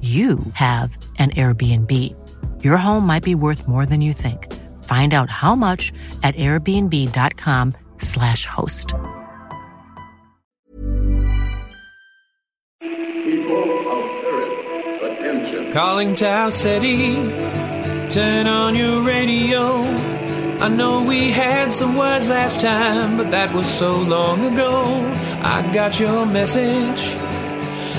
you have an Airbnb. Your home might be worth more than you think. Find out how much at airbnb.com/slash host. People of Earth, attention. Calling Tau City, turn on your radio. I know we had some words last time, but that was so long ago. I got your message.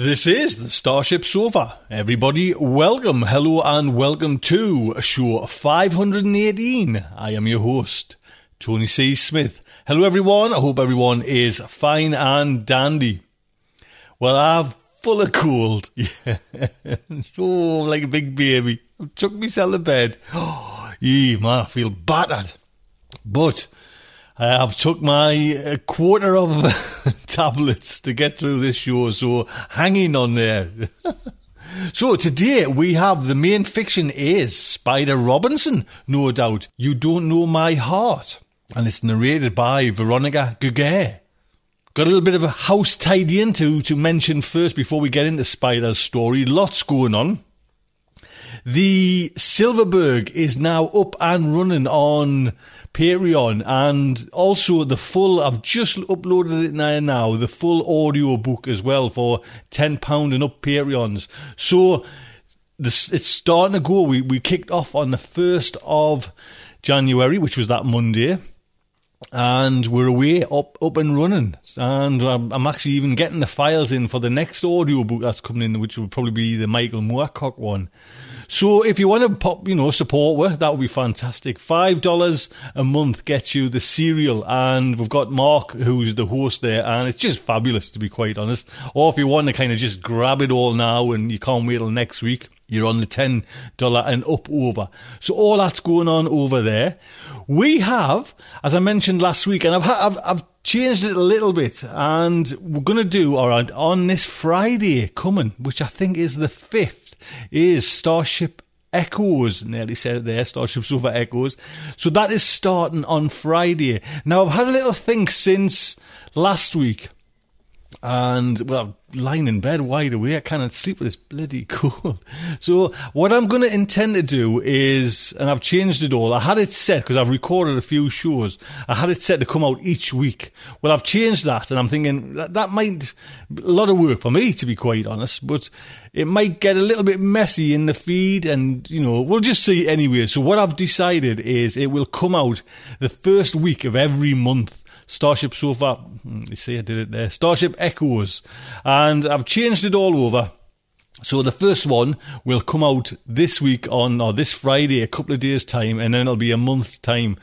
This is the Starship Sofa. Everybody, welcome, hello, and welcome to show 518. I am your host, Tony C. Smith. Hello, everyone. I hope everyone is fine and dandy. Well, I'm full of cold. oh, like a big baby. I took myself to bed. Oh, yeah, man, I feel battered. But uh, I've took my uh, quarter of tablets to get through this show, so hanging on there. so today we have the main fiction is Spider Robinson, no doubt. You don't know my heart, and it's narrated by Veronica Giguere. Got a little bit of a house tidying to to mention first before we get into Spider's story. Lots going on. The Silverberg is now up and running on Patreon and also the full, I've just uploaded it now, now the full audio book as well for £10 and up Patreons. So this, it's starting to go. We, we kicked off on the 1st of January, which was that Monday and we're away up up and running. And I'm, I'm actually even getting the files in for the next audio book that's coming in, which will probably be the Michael Moorcock one. So if you want to pop, you know, support her, that would be fantastic. Five dollars a month gets you the serial, and we've got Mark, who's the host there, and it's just fabulous to be quite honest. Or if you want to kind of just grab it all now and you can't wait till next week, you're on the ten dollar and up over. So all that's going on over there. We have, as I mentioned last week, and I've I've, I've changed it a little bit, and we're going to do all right on this Friday coming, which I think is the fifth, is Starship Echoes. Nearly said there, Starship Sofa Echoes. So that is starting on Friday. Now I've had a little think since last week and well, lying in bed wide awake. Cannot sleep with this bloody cold. So what I'm going to intend to do is, and I've changed it all. I had it set because I've recorded a few shows. I had it set to come out each week. Well, I've changed that, and I'm thinking that that might a lot of work for me, to be quite honest. But it might get a little bit messy in the feed, and you know we'll just see anyway. So what I've decided is it will come out the first week of every month. Starship Sofa. hmm, You see, I did it there. Starship Echoes. And I've changed it all over. So the first one will come out this week on or this Friday, a couple of days time, and then it'll be a month's time.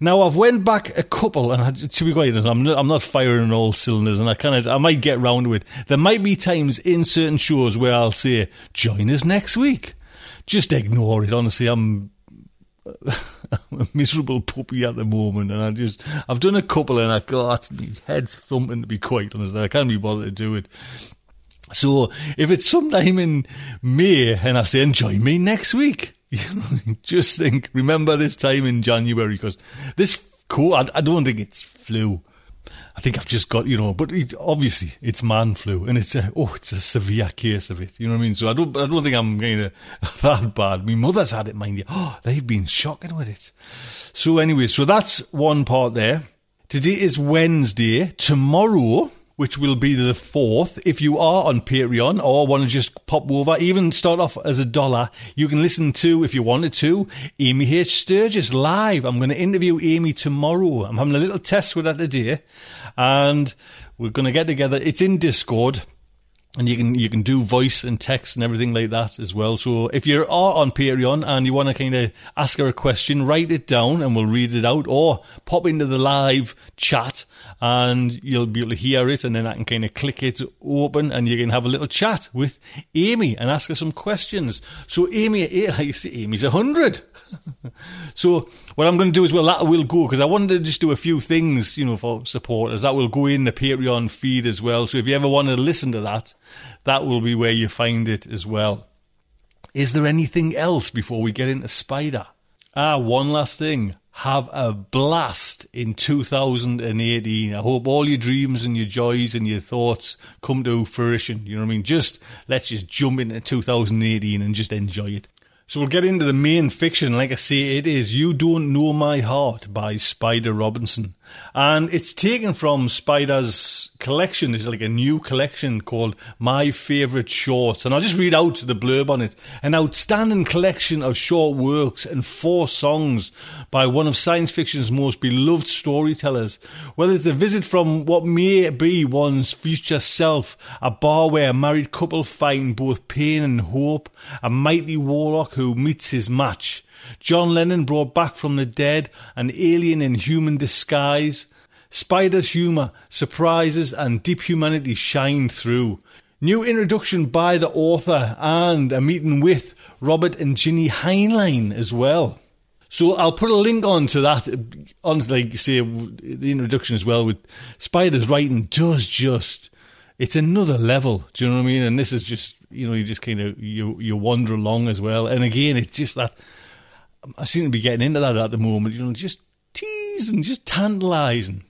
Now I've went back a couple, and I, to be quite honest, I'm not, I'm not firing all cylinders, and I kind of I might get round to it. There might be times in certain shows where I'll say, "Join us next week." Just ignore it. Honestly, I'm I'm a miserable puppy at the moment, and I just I've done a couple, and I got my head thumping to be quite honest. I can't be bothered to do it. So if it's sometime in May and I say, join me next week, just think, remember this time in January because this cool, I, I, don't think it's flu. I think I've just got, you know, but it, obviously it's man flu and it's a, oh, it's a severe case of it. You know what I mean? So I don't, I don't think I'm kind of that bad. My mother's had it, mind you. Oh, they've been shocking with it. So anyway, so that's one part there. Today is Wednesday. Tomorrow, which will be the fourth. If you are on Patreon or want to just pop over, even start off as a dollar, you can listen to, if you wanted to, Amy H. Sturgis live. I'm going to interview Amy tomorrow. I'm having a little test with her today and we're going to get together. It's in Discord and you can you can do voice and text and everything like that as well. So if you are on Patreon and you want to kind of ask her a question, write it down and we'll read it out, or pop into the live chat and you'll be able to hear it, and then I can kind of click it open and you can have a little chat with Amy and ask her some questions. So Amy, eh, you see, Amy's a hundred. so what I'm going to do is well that will go because I wanted to just do a few things, you know, for supporters that will go in the Patreon feed as well. So if you ever want to listen to that that will be where you find it as well. Is there anything else before we get into Spider? Ah, one last thing. Have a blast in 2018. I hope all your dreams and your joys and your thoughts come to fruition. You know what I mean? Just let's just jump into 2018 and just enjoy it. So we'll get into the main fiction. Like I say, it is You Don't Know My Heart by Spider Robinson. And it's taken from Spider's collection. It's like a new collection called My Favourite Shorts. And I'll just read out the blurb on it. An outstanding collection of short works and four songs by one of science fiction's most beloved storytellers. Whether it's a visit from what may be one's future self, a bar where a married couple find both pain and hope, a mighty warlock who meets his match, John Lennon brought back from the dead, an alien in human disguise. Spider's humour, surprises, and deep humanity shine through. New introduction by the author and a meeting with Robert and Ginny Heinlein as well. So I'll put a link on to that, on like say the introduction as well. With Spider's writing does just, it's another level. Do you know what I mean? And this is just, you know, you just kind of you you wander along as well. And again, it's just that I seem to be getting into that at the moment. You know, just teasing, just tantalising.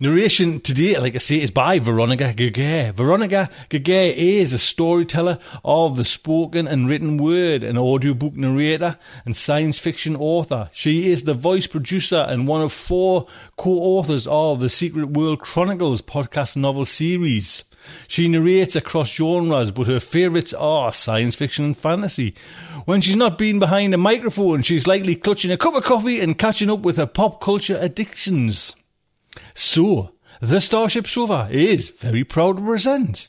Narration today, like I say, is by Veronica Giguere. Veronica Giguere is a storyteller of the spoken and written word, an audiobook narrator and science fiction author. She is the voice producer and one of four co-authors of the Secret World Chronicles podcast novel series. She narrates across genres, but her favourites are science fiction and fantasy. When she's not being behind a microphone, she's likely clutching a cup of coffee and catching up with her pop culture addictions. So, the Starship Sofa is very proud to present.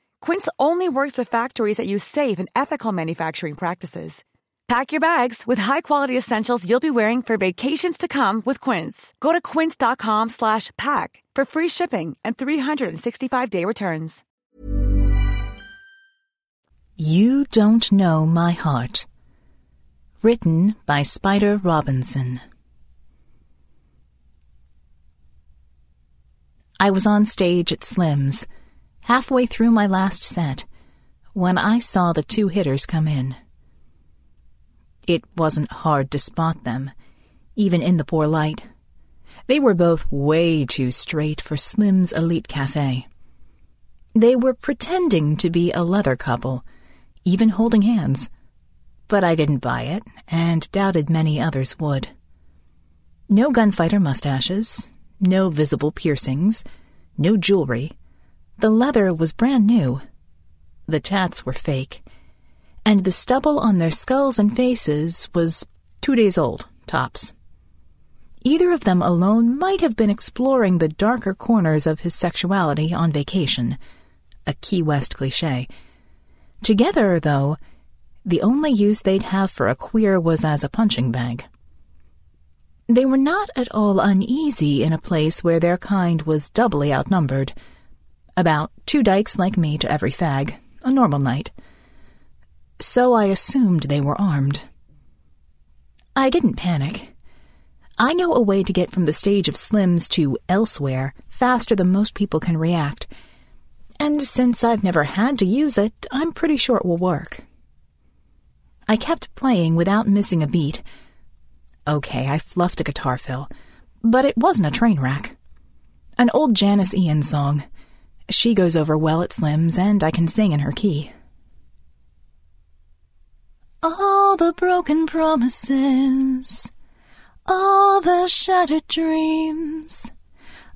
Quince only works with factories that use safe and ethical manufacturing practices. Pack your bags with high-quality essentials you'll be wearing for vacations to come with Quince. Go to quince.com slash pack for free shipping and 365-day returns. You Don't Know My Heart. Written by Spider Robinson. I was on stage at Slim's, halfway through my last set, when I saw the two hitters come in. It wasn't hard to spot them, even in the poor light. They were both way too straight for Slim's elite cafe. They were pretending to be a leather couple, even holding hands. But I didn't buy it, and doubted many others would. No gunfighter mustaches, no visible piercings, no jewelry. The leather was brand new. The tats were fake, and the stubble on their skulls and faces was two days old, tops. Either of them alone might have been exploring the darker corners of his sexuality on vacation, a Key West cliche. Together, though, the only use they'd have for a queer was as a punching bag. They were not at all uneasy in a place where their kind was doubly outnumbered. About two dykes like me to every fag, a normal night so I assumed they were armed. I didn't panic. I know a way to get from the stage of Slims to elsewhere faster than most people can react, and since I've never had to use it, I'm pretty sure it will work. I kept playing without missing a beat. Okay, I fluffed a guitar fill, but it wasn't a train wreck. An old Janis Ian song. She goes over well at Slim's, and I can sing in her key. All the broken promises, all the shattered dreams,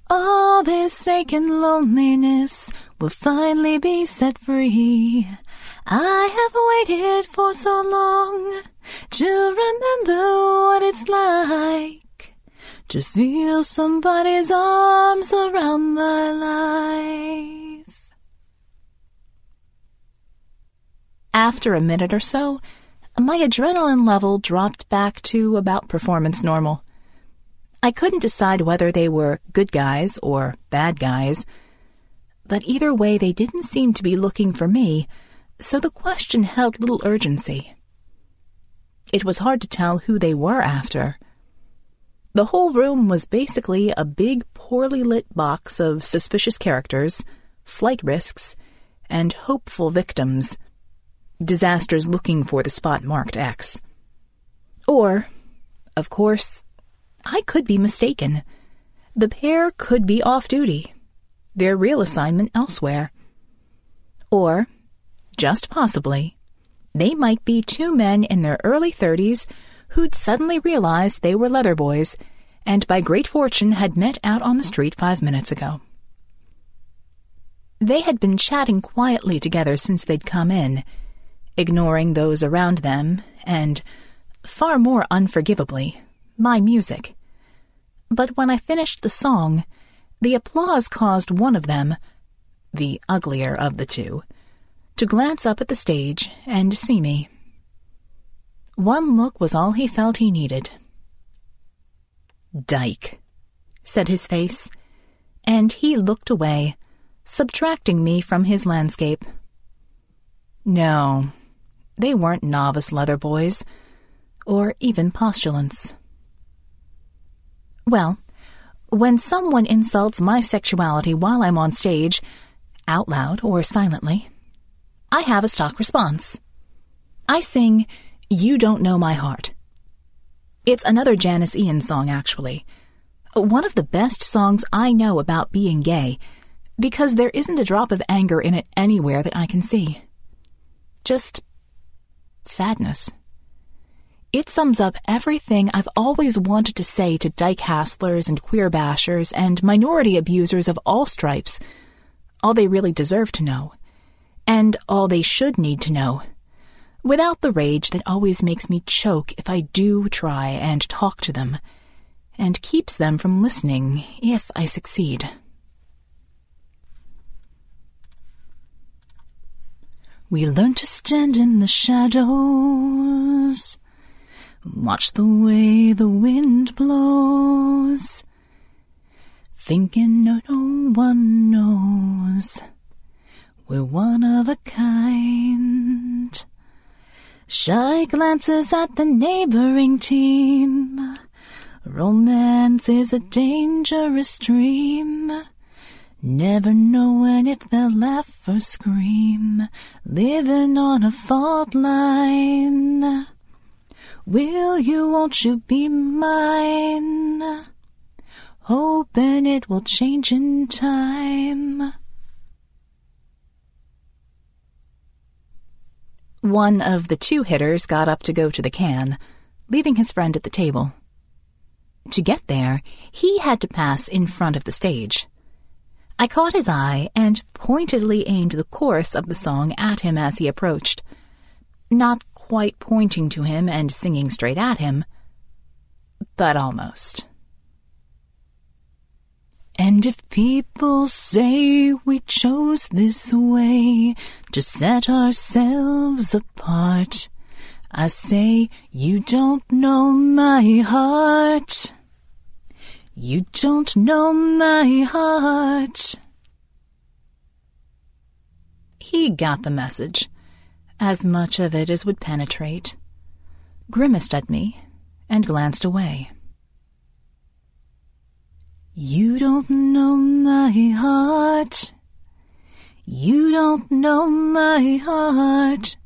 all this aching loneliness will finally be set free. I have waited for so long to remember what it's like to feel somebody's arms around my life. After a minute or so, my adrenaline level dropped back to about performance normal. I couldn't decide whether they were good guys or bad guys, but either way, they didn't seem to be looking for me, so the question held little urgency. It was hard to tell who they were after. The whole room was basically a big, poorly lit box of suspicious characters, flight risks, and hopeful victims disasters looking for the spot marked X. Or, of course, I could be mistaken. The pair could be off duty, their real assignment elsewhere. Or, just possibly, they might be two men in their early thirties who'd suddenly realized they were leather boys and by great fortune had met out on the street five minutes ago. They had been chatting quietly together since they'd come in ignoring those around them, and, far more unforgivably, my music. But when I finished the song, the applause caused one of them, the uglier of the two, to glance up at the stage and see me. One look was all he felt he needed. Dyke, said his face, and he looked away, subtracting me from his landscape. No, they weren't novice leather boys, or even postulants. Well, when someone insults my sexuality while I'm on stage, out loud or silently, I have a stock response. I sing, You Don't Know My Heart. It's another Janis Ian song, actually. One of the best songs I know about being gay, because there isn't a drop of anger in it anywhere that I can see. Just sadness. It sums up everything I've always wanted to say to dyke hasslers and queer bashers and minority abusers of all stripes. All they really deserve to know. and all they should need to know, without the rage that always makes me choke if I do try and talk to them, and keeps them from listening if I succeed. We learn to stand in the shadows, watch the way the wind blows, thinking no one knows. We're one of a kind. Shy glances at the neighboring team. Romance is a dangerous dream. Never knowing if they'll laugh or scream, living on a fault line. Will you, won't you be mine? Hoping it will change in time. One of the two hitters got up to go to the can, leaving his friend at the table. To get there, he had to pass in front of the stage. I caught his eye and pointedly aimed the chorus of the song at him as he approached, not quite pointing to him and singing straight at him, but almost. And if people say we chose this way to set ourselves apart, I say you don't know my heart. You don't know my heart. He got the message, as much of it as would penetrate, grimaced at me, and glanced away. You don't know my heart. You don't know my heart.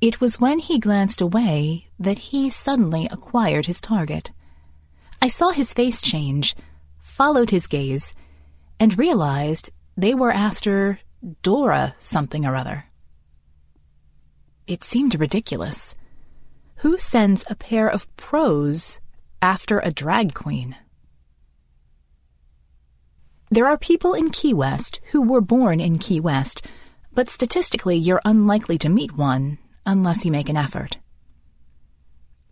It was when he glanced away that he suddenly acquired his target. I saw his face change, followed his gaze, and realized they were after Dora something or other. It seemed ridiculous. Who sends a pair of pros after a drag queen? There are people in Key West who were born in Key West, but statistically you're unlikely to meet one unless you make an effort.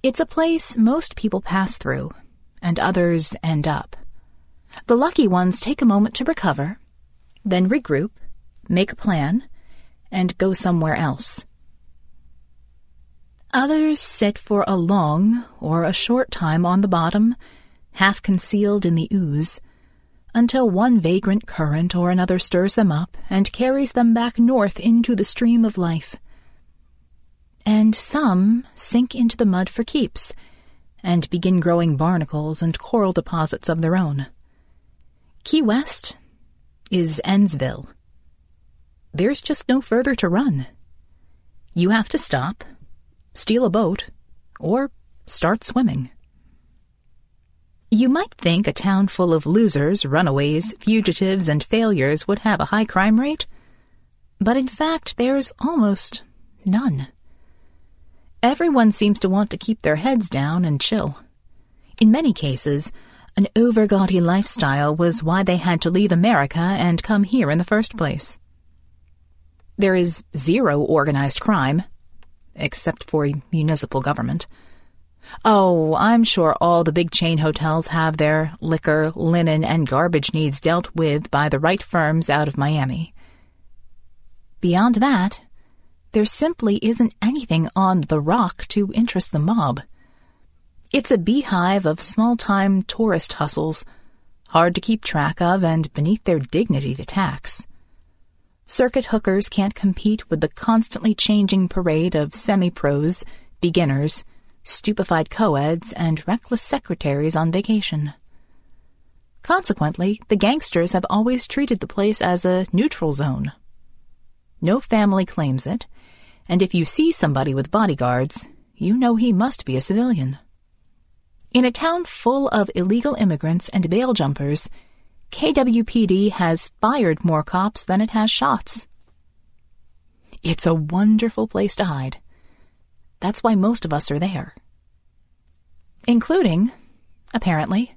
It's a place most people pass through, and others end up. The lucky ones take a moment to recover, then regroup, make a plan, and go somewhere else. Others sit for a long or a short time on the bottom, half concealed in the ooze, until one vagrant current or another stirs them up and carries them back north into the stream of life and some sink into the mud for keeps and begin growing barnacles and coral deposits of their own. Key West is Endsville. There's just no further to run. You have to stop, steal a boat, or start swimming. You might think a town full of losers, runaways, fugitives, and failures would have a high crime rate, but in fact there's almost none. Everyone seems to want to keep their heads down and chill. In many cases, an over-gaudy lifestyle was why they had to leave America and come here in the first place. There is zero organized crime, except for municipal government. Oh, I'm sure all the big chain hotels have their liquor, linen, and garbage needs dealt with by the right firms out of Miami. Beyond that, there simply isn't anything on the rock to interest the mob. It's a beehive of small time tourist hustles, hard to keep track of and beneath their dignity to tax. Circuit hookers can't compete with the constantly changing parade of semi pros, beginners, stupefied co-eds, and reckless secretaries on vacation. Consequently, the gangsters have always treated the place as a neutral zone. No family claims it, and if you see somebody with bodyguards, you know he must be a civilian. In a town full of illegal immigrants and bail jumpers, KWPD has fired more cops than it has shots. It's a wonderful place to hide. That's why most of us are there. Including, apparently,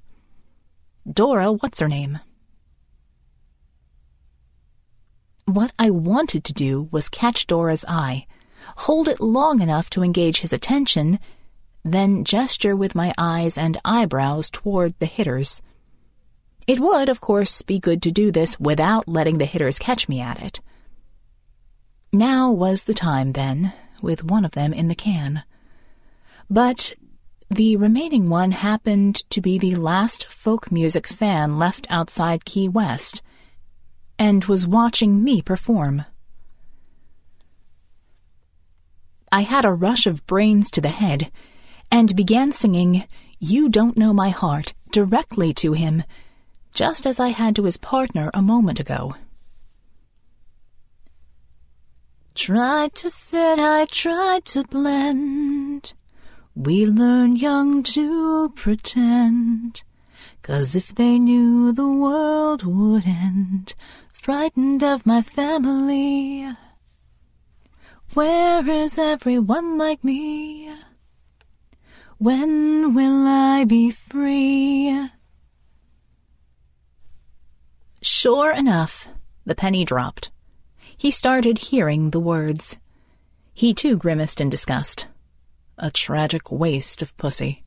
Dora What's Her Name. What I wanted to do was catch Dora's eye, hold it long enough to engage his attention, then gesture with my eyes and eyebrows toward the hitters. It would, of course, be good to do this without letting the hitters catch me at it. Now was the time, then, with one of them in the can. But the remaining one happened to be the last folk music fan left outside Key West, and was watching me perform. I had a rush of brains to the head, and began singing You Don't Know My Heart directly to him, just as I had to his partner a moment ago. Tried to fit, I tried to blend. We learn young to pretend. Cause if they knew the world would end, frightened of my family. Where is everyone like me? When will I be free? Sure enough, the penny dropped. He started hearing the words. He too grimaced in disgust. A tragic waste of pussy.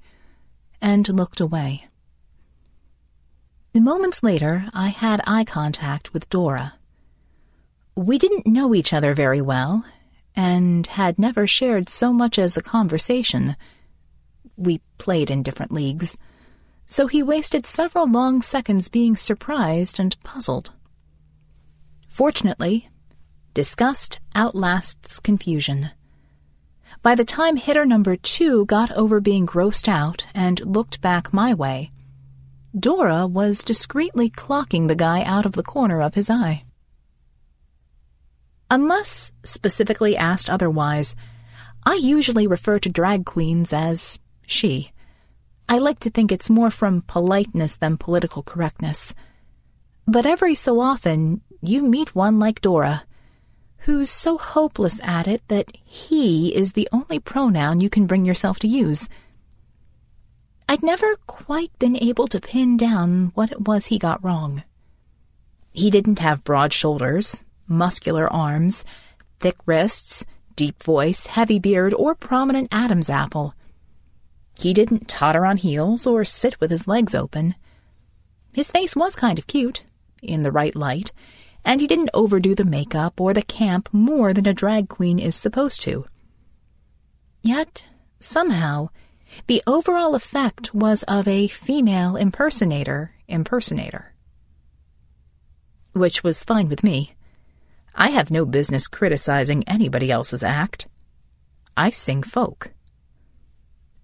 And looked away. Moments later, I had eye contact with Dora. We didn't know each other very well, and had never shared so much as a conversation. We played in different leagues, so he wasted several long seconds being surprised and puzzled. Fortunately, disgust outlasts confusion. By the time hitter number two got over being grossed out and looked back my way, Dora was discreetly clocking the guy out of the corner of his eye. Unless specifically asked otherwise, I usually refer to drag queens as she. I like to think it's more from politeness than political correctness. But every so often, you meet one like Dora, who's so hopeless at it that he is the only pronoun you can bring yourself to use. I'd never quite been able to pin down what it was he got wrong. He didn't have broad shoulders, muscular arms, thick wrists, deep voice, heavy beard, or prominent Adam's apple. He didn't totter on heels or sit with his legs open. His face was kind of cute, in the right light, and he didn't overdo the makeup or the camp more than a drag queen is supposed to. Yet, somehow, the overall effect was of a female impersonator impersonator. Which was fine with me. I have no business criticizing anybody else's act. I sing folk.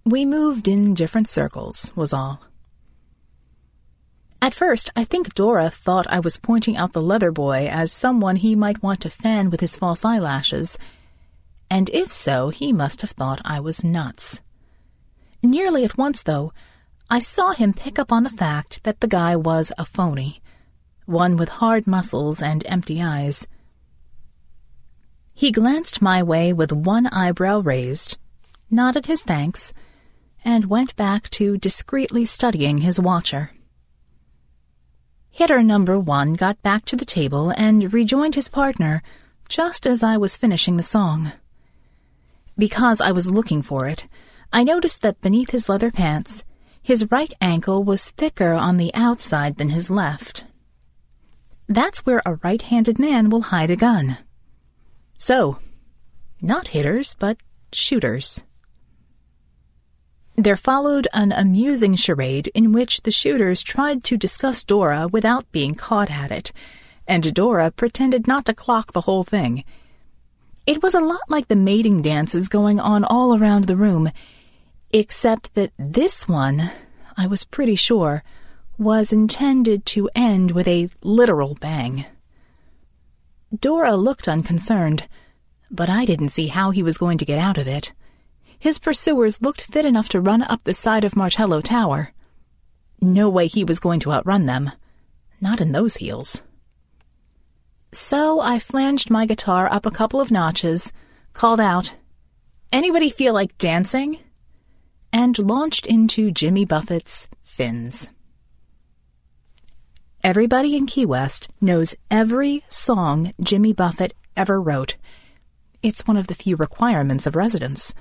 We moved in different circles, was all. At first, I think Dora thought I was pointing out the leather boy as someone he might want to fan with his false eyelashes, and if so, he must have thought I was nuts. Nearly at once, though, I saw him pick up on the fact that the guy was a phony, one with hard muscles and empty eyes. He glanced my way with one eyebrow raised, nodded his thanks, and went back to discreetly studying his watcher. Hitter number one got back to the table and rejoined his partner just as I was finishing the song. Because I was looking for it, I noticed that beneath his leather pants, his right ankle was thicker on the outside than his left. That's where a right-handed man will hide a gun. So, not hitters, but shooters. There followed an amusing charade in which the shooters tried to discuss Dora without being caught at it, and Dora pretended not to clock the whole thing. It was a lot like the mating dances going on all around the room, except that this one, I was pretty sure, was intended to end with a literal bang. Dora looked unconcerned, but I didn't see how he was going to get out of it. His pursuers looked fit enough to run up the side of Martello Tower. No way he was going to outrun them. Not in those heels. So I flanged my guitar up a couple of notches, called out, Anybody feel like dancing? and launched into Jimmy Buffett's Fins. Everybody in Key West knows every song Jimmy Buffett ever wrote. It's one of the few requirements of residence.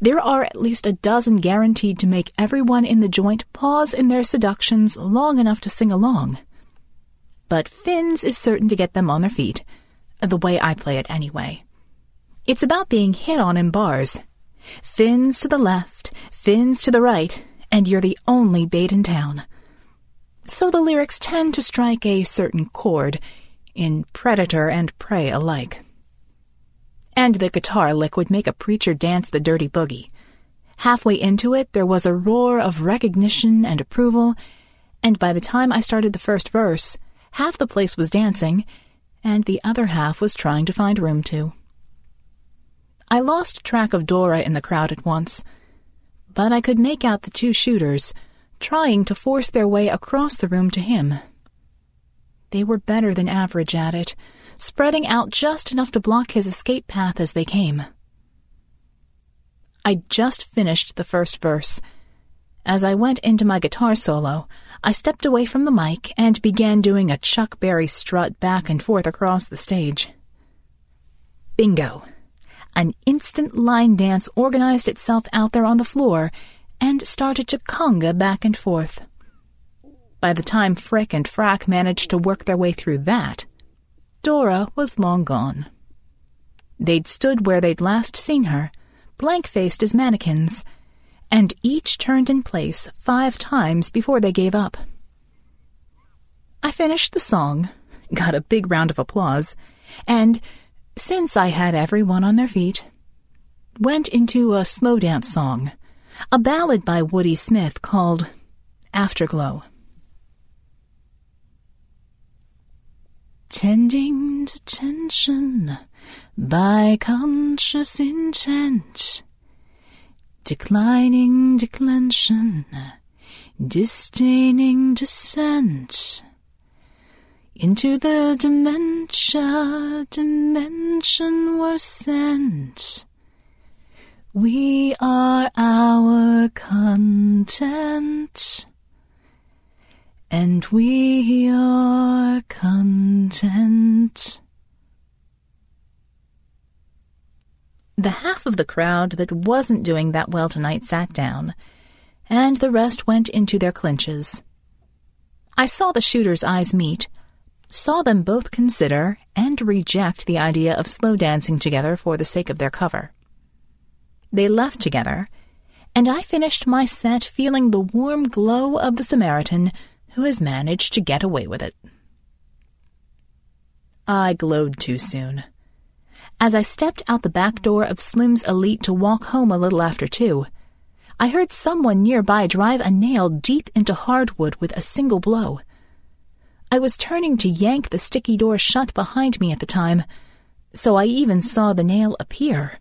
There are at least a dozen guaranteed to make everyone in the joint pause in their seductions long enough to sing along. But Fins is certain to get them on their feet, the way I play it anyway. It's about being hit on in bars. Fins to the left, fins to the right, and you're the only bait in town. So the lyrics tend to strike a certain chord in predator and prey alike and the guitar lick would make a preacher dance the dirty boogie. Halfway into it, there was a roar of recognition and approval, and by the time I started the first verse, half the place was dancing, and the other half was trying to find room to. I lost track of Dora in the crowd at once, but I could make out the two shooters trying to force their way across the room to him. They were better than average at it spreading out just enough to block his escape path as they came. I'd just finished the first verse. As I went into my guitar solo, I stepped away from the mic and began doing a Chuck Berry strut back and forth across the stage. Bingo! An instant line dance organized itself out there on the floor and started to conga back and forth. By the time Frick and Frack managed to work their way through that, Dora was long gone. They'd stood where they'd last seen her, blank faced as mannequins, and each turned in place five times before they gave up. I finished the song, got a big round of applause, and, since I had everyone on their feet, went into a slow dance song, a ballad by Woody Smith called Afterglow. Tending to tension by conscious intent. Declining declension, disdaining descent. Into the dementia, dimension we're sent. We are our content and we are content. The half of the crowd that wasn't doing that well tonight sat down, and the rest went into their clinches. I saw the shooters' eyes meet, saw them both consider and reject the idea of slow dancing together for the sake of their cover. They left together, and I finished my set feeling the warm glow of the Samaritan who has managed to get away with it. I glowed too soon. As I stepped out the back door of Slim's Elite to walk home a little after two, I heard someone nearby drive a nail deep into hardwood with a single blow. I was turning to yank the sticky door shut behind me at the time, so I even saw the nail appear.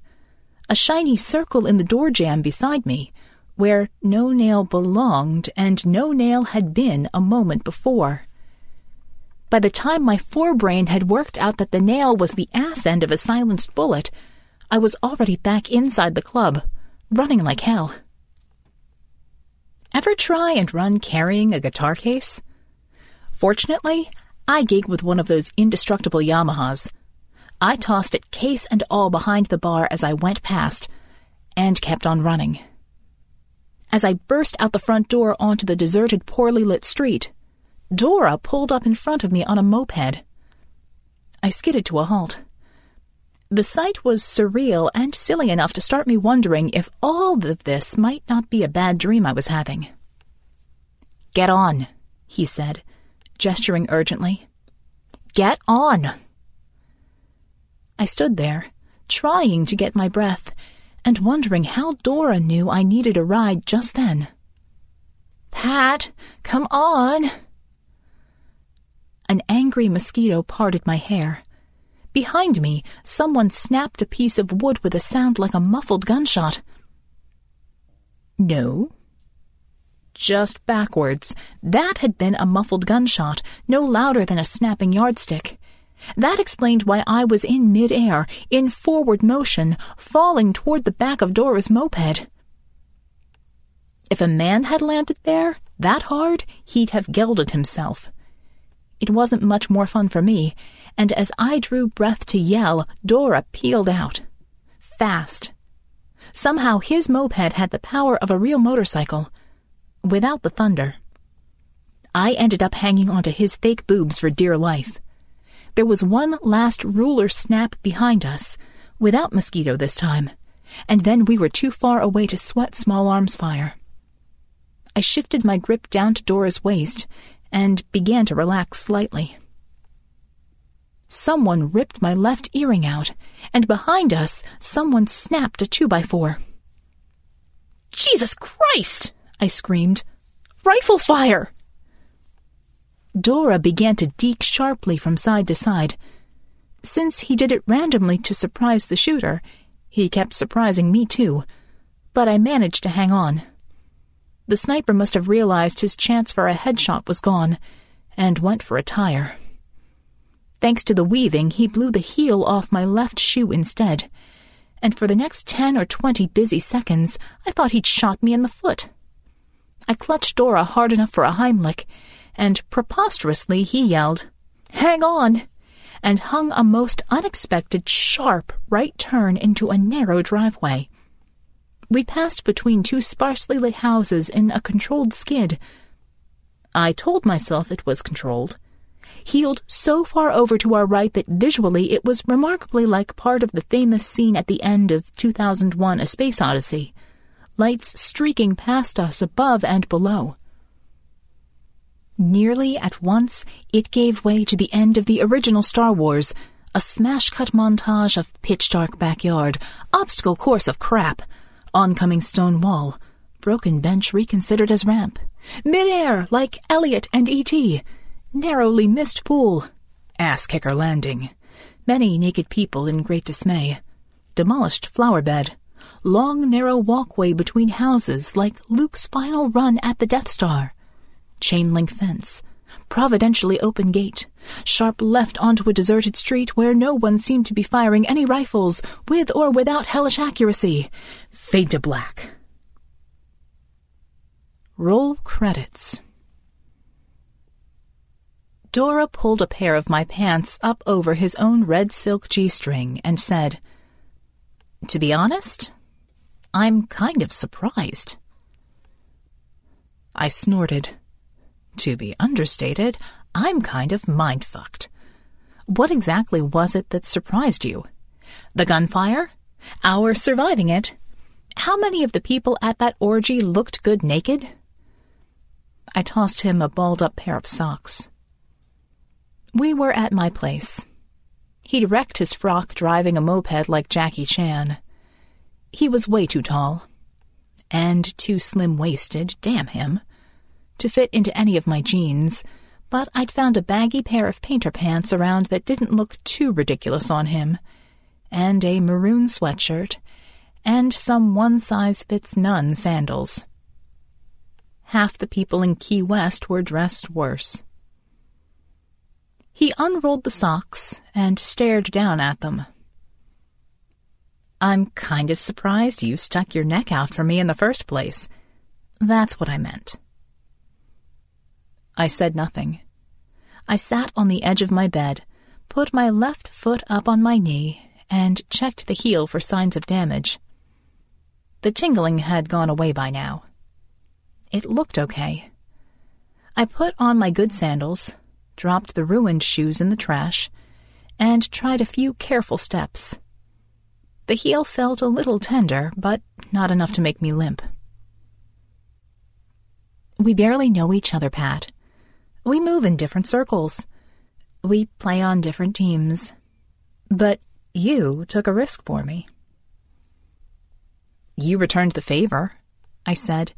A shiny circle in the door jamb beside me, where no nail belonged and no nail had been a moment before. By the time my forebrain had worked out that the nail was the ass end of a silenced bullet, I was already back inside the club, running like hell. Ever try and run carrying a guitar case? Fortunately, I gig with one of those indestructible Yamahas. I tossed it case and all behind the bar as I went past, and kept on running. As I burst out the front door onto the deserted, poorly lit street, Dora pulled up in front of me on a moped. I skidded to a halt. The sight was surreal and silly enough to start me wondering if all of this might not be a bad dream I was having. Get on, he said, gesturing urgently. Get on! I stood there, trying to get my breath, and wondering how Dora knew I needed a ride just then. Pat, come on! An angry mosquito parted my hair. Behind me, someone snapped a piece of wood with a sound like a muffled gunshot. No. Just backwards. That had been a muffled gunshot, no louder than a snapping yardstick. That explained why I was in midair, in forward motion, falling toward the back of Dora's moped. If a man had landed there, that hard, he'd have gelded himself. It wasn't much more fun for me, and as I drew breath to yell, Dora peeled out. Fast. Somehow his moped had the power of a real motorcycle, without the thunder. I ended up hanging onto his fake boobs for dear life. There was one last ruler snap behind us, without mosquito this time, and then we were too far away to sweat small arms fire. I shifted my grip down to Dora's waist and began to relax slightly. Someone ripped my left earring out, and behind us, someone snapped a two by four. Jesus Christ! I screamed. Rifle fire! Dora began to deke sharply from side to side. Since he did it randomly to surprise the shooter, he kept surprising me too, but I managed to hang on. The sniper must have realized his chance for a headshot was gone, and went for a tire. Thanks to the weaving, he blew the heel off my left shoe instead, and for the next ten or twenty busy seconds, I thought he'd shot me in the foot. I clutched Dora hard enough for a Heimlich, and preposterously he yelled, Hang on! and hung a most unexpected sharp right turn into a narrow driveway. We passed between two sparsely lit houses in a controlled skid. I told myself it was controlled. Heeled so far over to our right that visually it was remarkably like part of the famous scene at the end of 2001 A Space Odyssey. Lights streaking past us above and below. Nearly at once, it gave way to the end of the original Star Wars, a smash-cut montage of pitch-dark backyard, obstacle course of crap, oncoming stone wall, broken bench reconsidered as ramp, midair like Elliot and E.T., narrowly missed pool, ass-kicker landing, many naked people in great dismay, demolished flower bed, long narrow walkway between houses like Luke's final run at the Death Star, chain link fence, providentially open gate, sharp left onto a deserted street where no one seemed to be firing any rifles, with or without hellish accuracy. Fade to black. Roll credits. Dora pulled a pair of my pants up over his own red silk G string and said, To be honest, I'm kind of surprised. I snorted. To be understated, I'm kind of mind fucked. What exactly was it that surprised you? The gunfire? Our surviving it? How many of the people at that orgy looked good naked? I tossed him a balled up pair of socks. We were at my place. He'd wrecked his frock driving a moped like Jackie Chan. He was way too tall. And too slim waisted, damn him to fit into any of my jeans, but I'd found a baggy pair of painter pants around that didn't look too ridiculous on him, and a maroon sweatshirt, and some one size fits none sandals. Half the people in Key West were dressed worse. He unrolled the socks and stared down at them. I'm kind of surprised you stuck your neck out for me in the first place. That's what I meant. I said nothing. I sat on the edge of my bed, put my left foot up on my knee, and checked the heel for signs of damage. The tingling had gone away by now. It looked okay. I put on my good sandals, dropped the ruined shoes in the trash, and tried a few careful steps. The heel felt a little tender, but not enough to make me limp. We barely know each other, Pat. We move in different circles. We play on different teams. But you took a risk for me. You returned the favor, I said,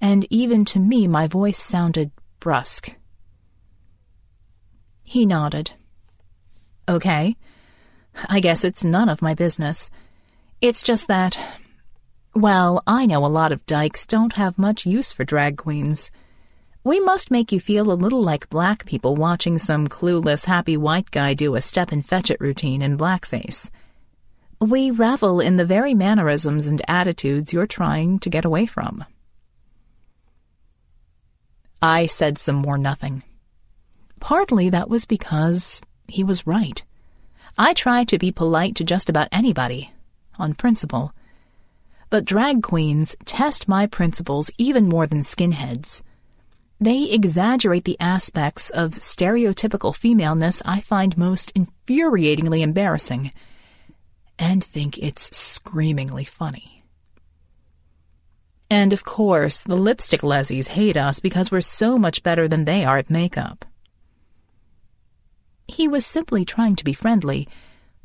and even to me my voice sounded brusque. He nodded. Okay. I guess it's none of my business. It's just that, well, I know a lot of dykes don't have much use for drag queens. We must make you feel a little like black people watching some clueless happy white guy do a step and fetch it routine in blackface. We revel in the very mannerisms and attitudes you're trying to get away from. I said some more nothing. Partly that was because he was right. I try to be polite to just about anybody, on principle. But drag queens test my principles even more than skinheads. They exaggerate the aspects of stereotypical femaleness I find most infuriatingly embarrassing, and think it's screamingly funny. And of course, the lipstick lessies hate us because we're so much better than they are at makeup. He was simply trying to be friendly,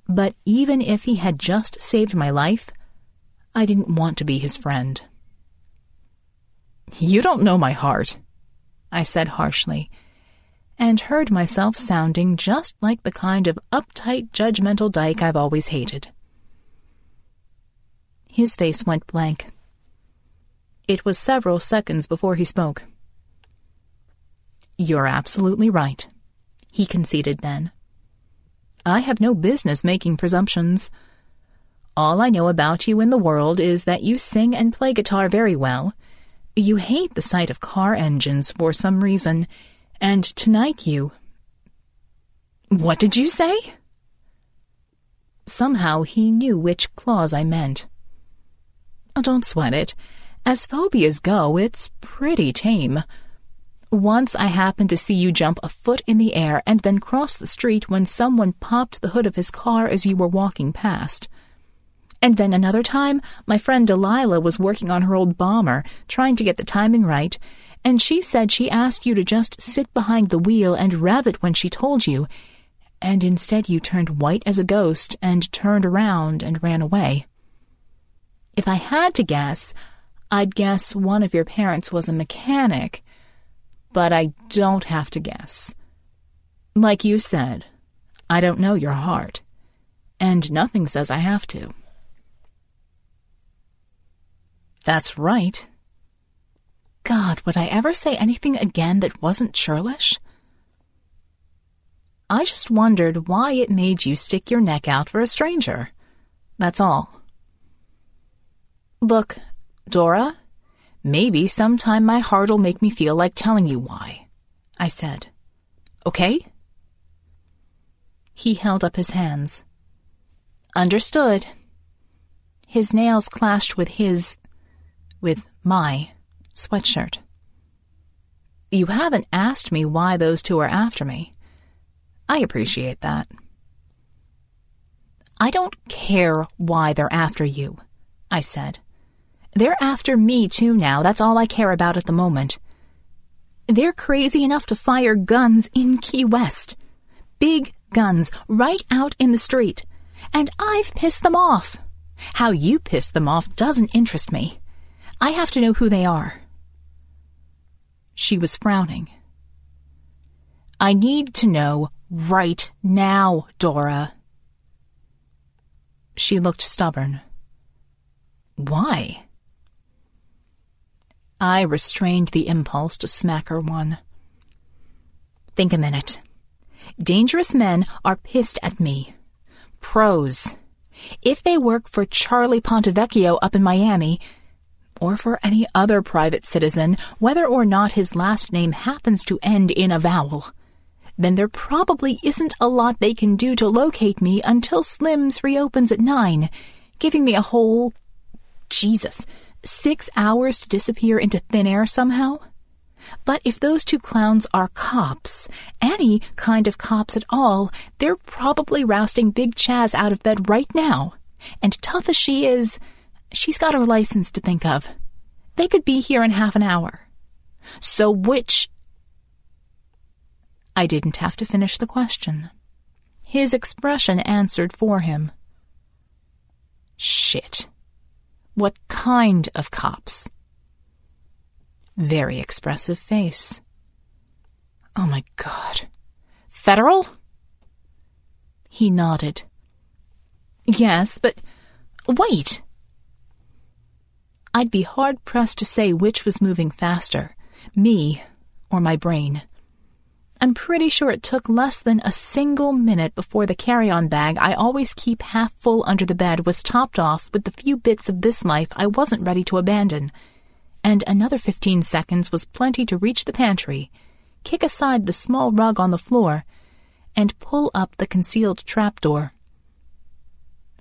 but even if he had just saved my life, I didn't want to be his friend. You don't know my heart, I said harshly, and heard myself sounding just like the kind of uptight, judgmental dyke I've always hated. His face went blank. It was several seconds before he spoke. You're absolutely right, he conceded then. I have no business making presumptions. All I know about you in the world is that you sing and play guitar very well. You hate the sight of car engines for some reason, and tonight you. What did you say? Somehow he knew which clause I meant. Oh, don't sweat it. As phobias go, it's pretty tame. Once I happened to see you jump a foot in the air and then cross the street when someone popped the hood of his car as you were walking past. And then another time, my friend Delilah was working on her old bomber, trying to get the timing right, and she said she asked you to just sit behind the wheel and rev it when she told you, and instead you turned white as a ghost and turned around and ran away. If I had to guess, I'd guess one of your parents was a mechanic, but I don't have to guess. Like you said, I don't know your heart, and nothing says I have to. That's right. God, would I ever say anything again that wasn't churlish? I just wondered why it made you stick your neck out for a stranger. That's all. Look, Dora, maybe sometime my heart'll make me feel like telling you why, I said. Okay? He held up his hands. Understood. His nails clashed with his with my sweatshirt. You haven't asked me why those two are after me. I appreciate that. I don't care why they're after you, I said. They're after me too now. That's all I care about at the moment. They're crazy enough to fire guns in Key West. Big guns right out in the street. And I've pissed them off. How you piss them off doesn't interest me. I have to know who they are. She was frowning. I need to know right now, Dora. She looked stubborn. Why? I restrained the impulse to smack her one. Think a minute. Dangerous men are pissed at me. Pros. If they work for Charlie Pontevecchio up in Miami, or for any other private citizen, whether or not his last name happens to end in a vowel, then there probably isn't a lot they can do to locate me until Slim's reopens at nine, giving me a whole, Jesus, six hours to disappear into thin air somehow. But if those two clowns are cops, any kind of cops at all, they're probably rousting Big Chaz out of bed right now. And tough as she is, She's got her license to think of. They could be here in half an hour. So which. I didn't have to finish the question. His expression answered for him. Shit. What kind of cops? Very expressive face. Oh my god. Federal? He nodded. Yes, but wait. I'd be hard pressed to say which was moving faster, me or my brain. I'm pretty sure it took less than a single minute before the carry on bag I always keep half full under the bed was topped off with the few bits of this life I wasn't ready to abandon. And another fifteen seconds was plenty to reach the pantry, kick aside the small rug on the floor, and pull up the concealed trapdoor.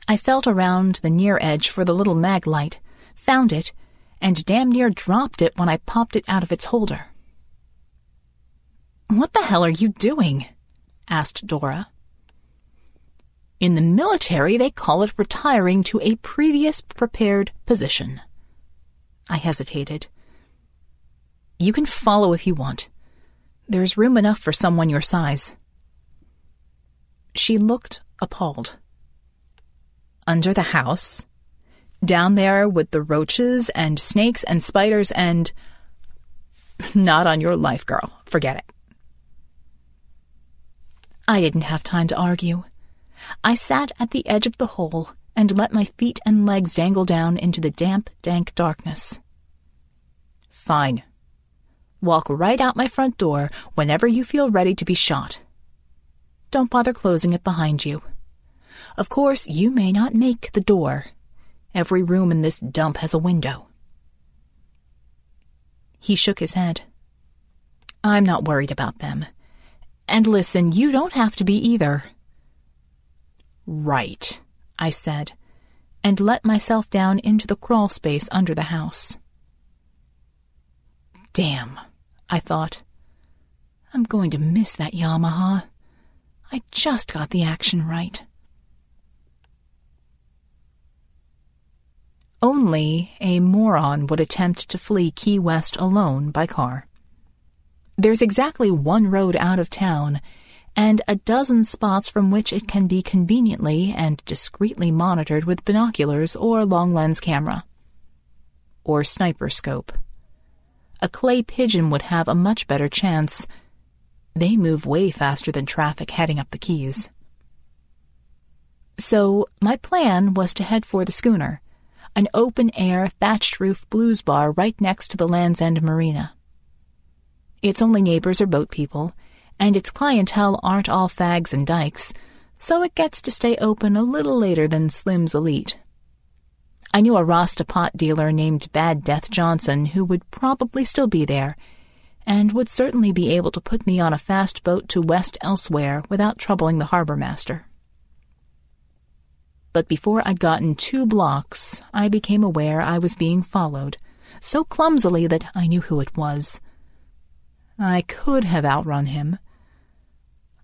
I felt around the near edge for the little mag light, found it, and damn near dropped it when I popped it out of its holder. What the hell are you doing? asked Dora. In the military, they call it retiring to a previous prepared position. I hesitated. You can follow if you want. There's room enough for someone your size. She looked appalled. Under the house? Down there with the roaches and snakes and spiders and. Not on your life, girl. Forget it. I didn't have time to argue. I sat at the edge of the hole and let my feet and legs dangle down into the damp, dank darkness. Fine. Walk right out my front door whenever you feel ready to be shot. Don't bother closing it behind you. Of course, you may not make the door. Every room in this dump has a window. He shook his head. I'm not worried about them. And listen, you don't have to be either. Right, I said, and let myself down into the crawl space under the house. Damn, I thought. I'm going to miss that Yamaha. I just got the action right. Only a moron would attempt to flee Key West alone by car. There's exactly one road out of town, and a dozen spots from which it can be conveniently and discreetly monitored with binoculars or long lens camera. Or sniper scope. A clay pigeon would have a much better chance. They move way faster than traffic heading up the Keys. So, my plan was to head for the schooner, an open air, thatched roof blues bar right next to the Land's End Marina. Its only neighbors are boat people, and its clientele aren't all fags and dykes, so it gets to stay open a little later than Slim's Elite. I knew a Rasta pot dealer named Bad Death Johnson who would probably still be there, and would certainly be able to put me on a fast boat to West Elsewhere without troubling the harbor master. But before I'd gotten two blocks, I became aware I was being followed, so clumsily that I knew who it was. I could have outrun him.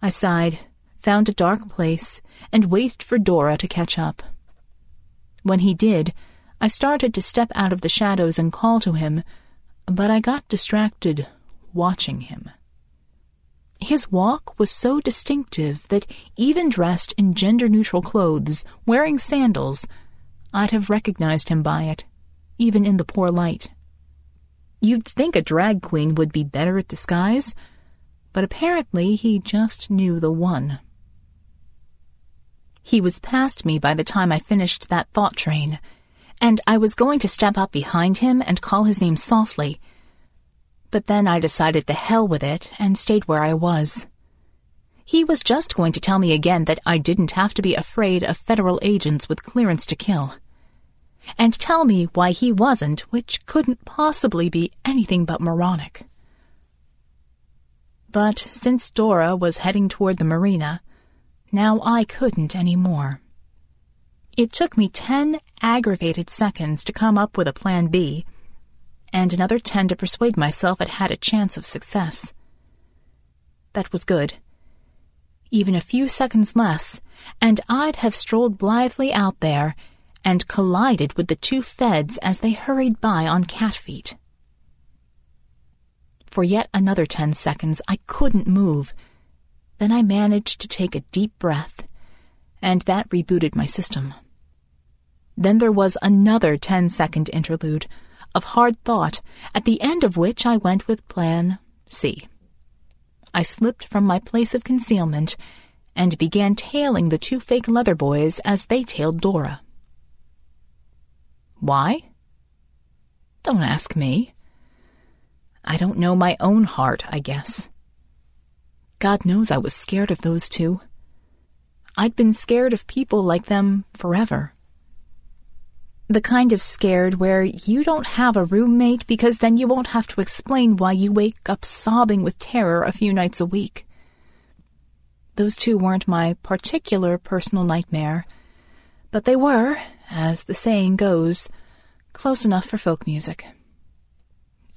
I sighed, found a dark place, and waited for Dora to catch up. When he did, I started to step out of the shadows and call to him, but I got distracted watching him. His walk was so distinctive that even dressed in gender neutral clothes, wearing sandals, I'd have recognized him by it, even in the poor light. You'd think a drag queen would be better at disguise, but apparently he just knew the one. He was past me by the time I finished that thought train, and I was going to step up behind him and call his name softly. But then I decided the hell with it and stayed where I was. He was just going to tell me again that I didn't have to be afraid of federal agents with clearance to kill and tell me why he wasn't, which couldn't possibly be anything but moronic. But since Dora was heading toward the marina, now I couldn't any more. It took me ten aggravated seconds to come up with a plan B, and another ten to persuade myself it had a chance of success. That was good. Even a few seconds less, and I'd have strolled blithely out there and collided with the two feds as they hurried by on cat feet. For yet another ten seconds, I couldn't move. Then I managed to take a deep breath, and that rebooted my system. Then there was another ten-second interlude of hard thought, at the end of which I went with Plan C. I slipped from my place of concealment and began tailing the two fake leather boys as they tailed Dora. Why? Don't ask me. I don't know my own heart, I guess. God knows I was scared of those two. I'd been scared of people like them forever. The kind of scared where you don't have a roommate because then you won't have to explain why you wake up sobbing with terror a few nights a week. Those two weren't my particular personal nightmare, but they were, as the saying goes, close enough for folk music.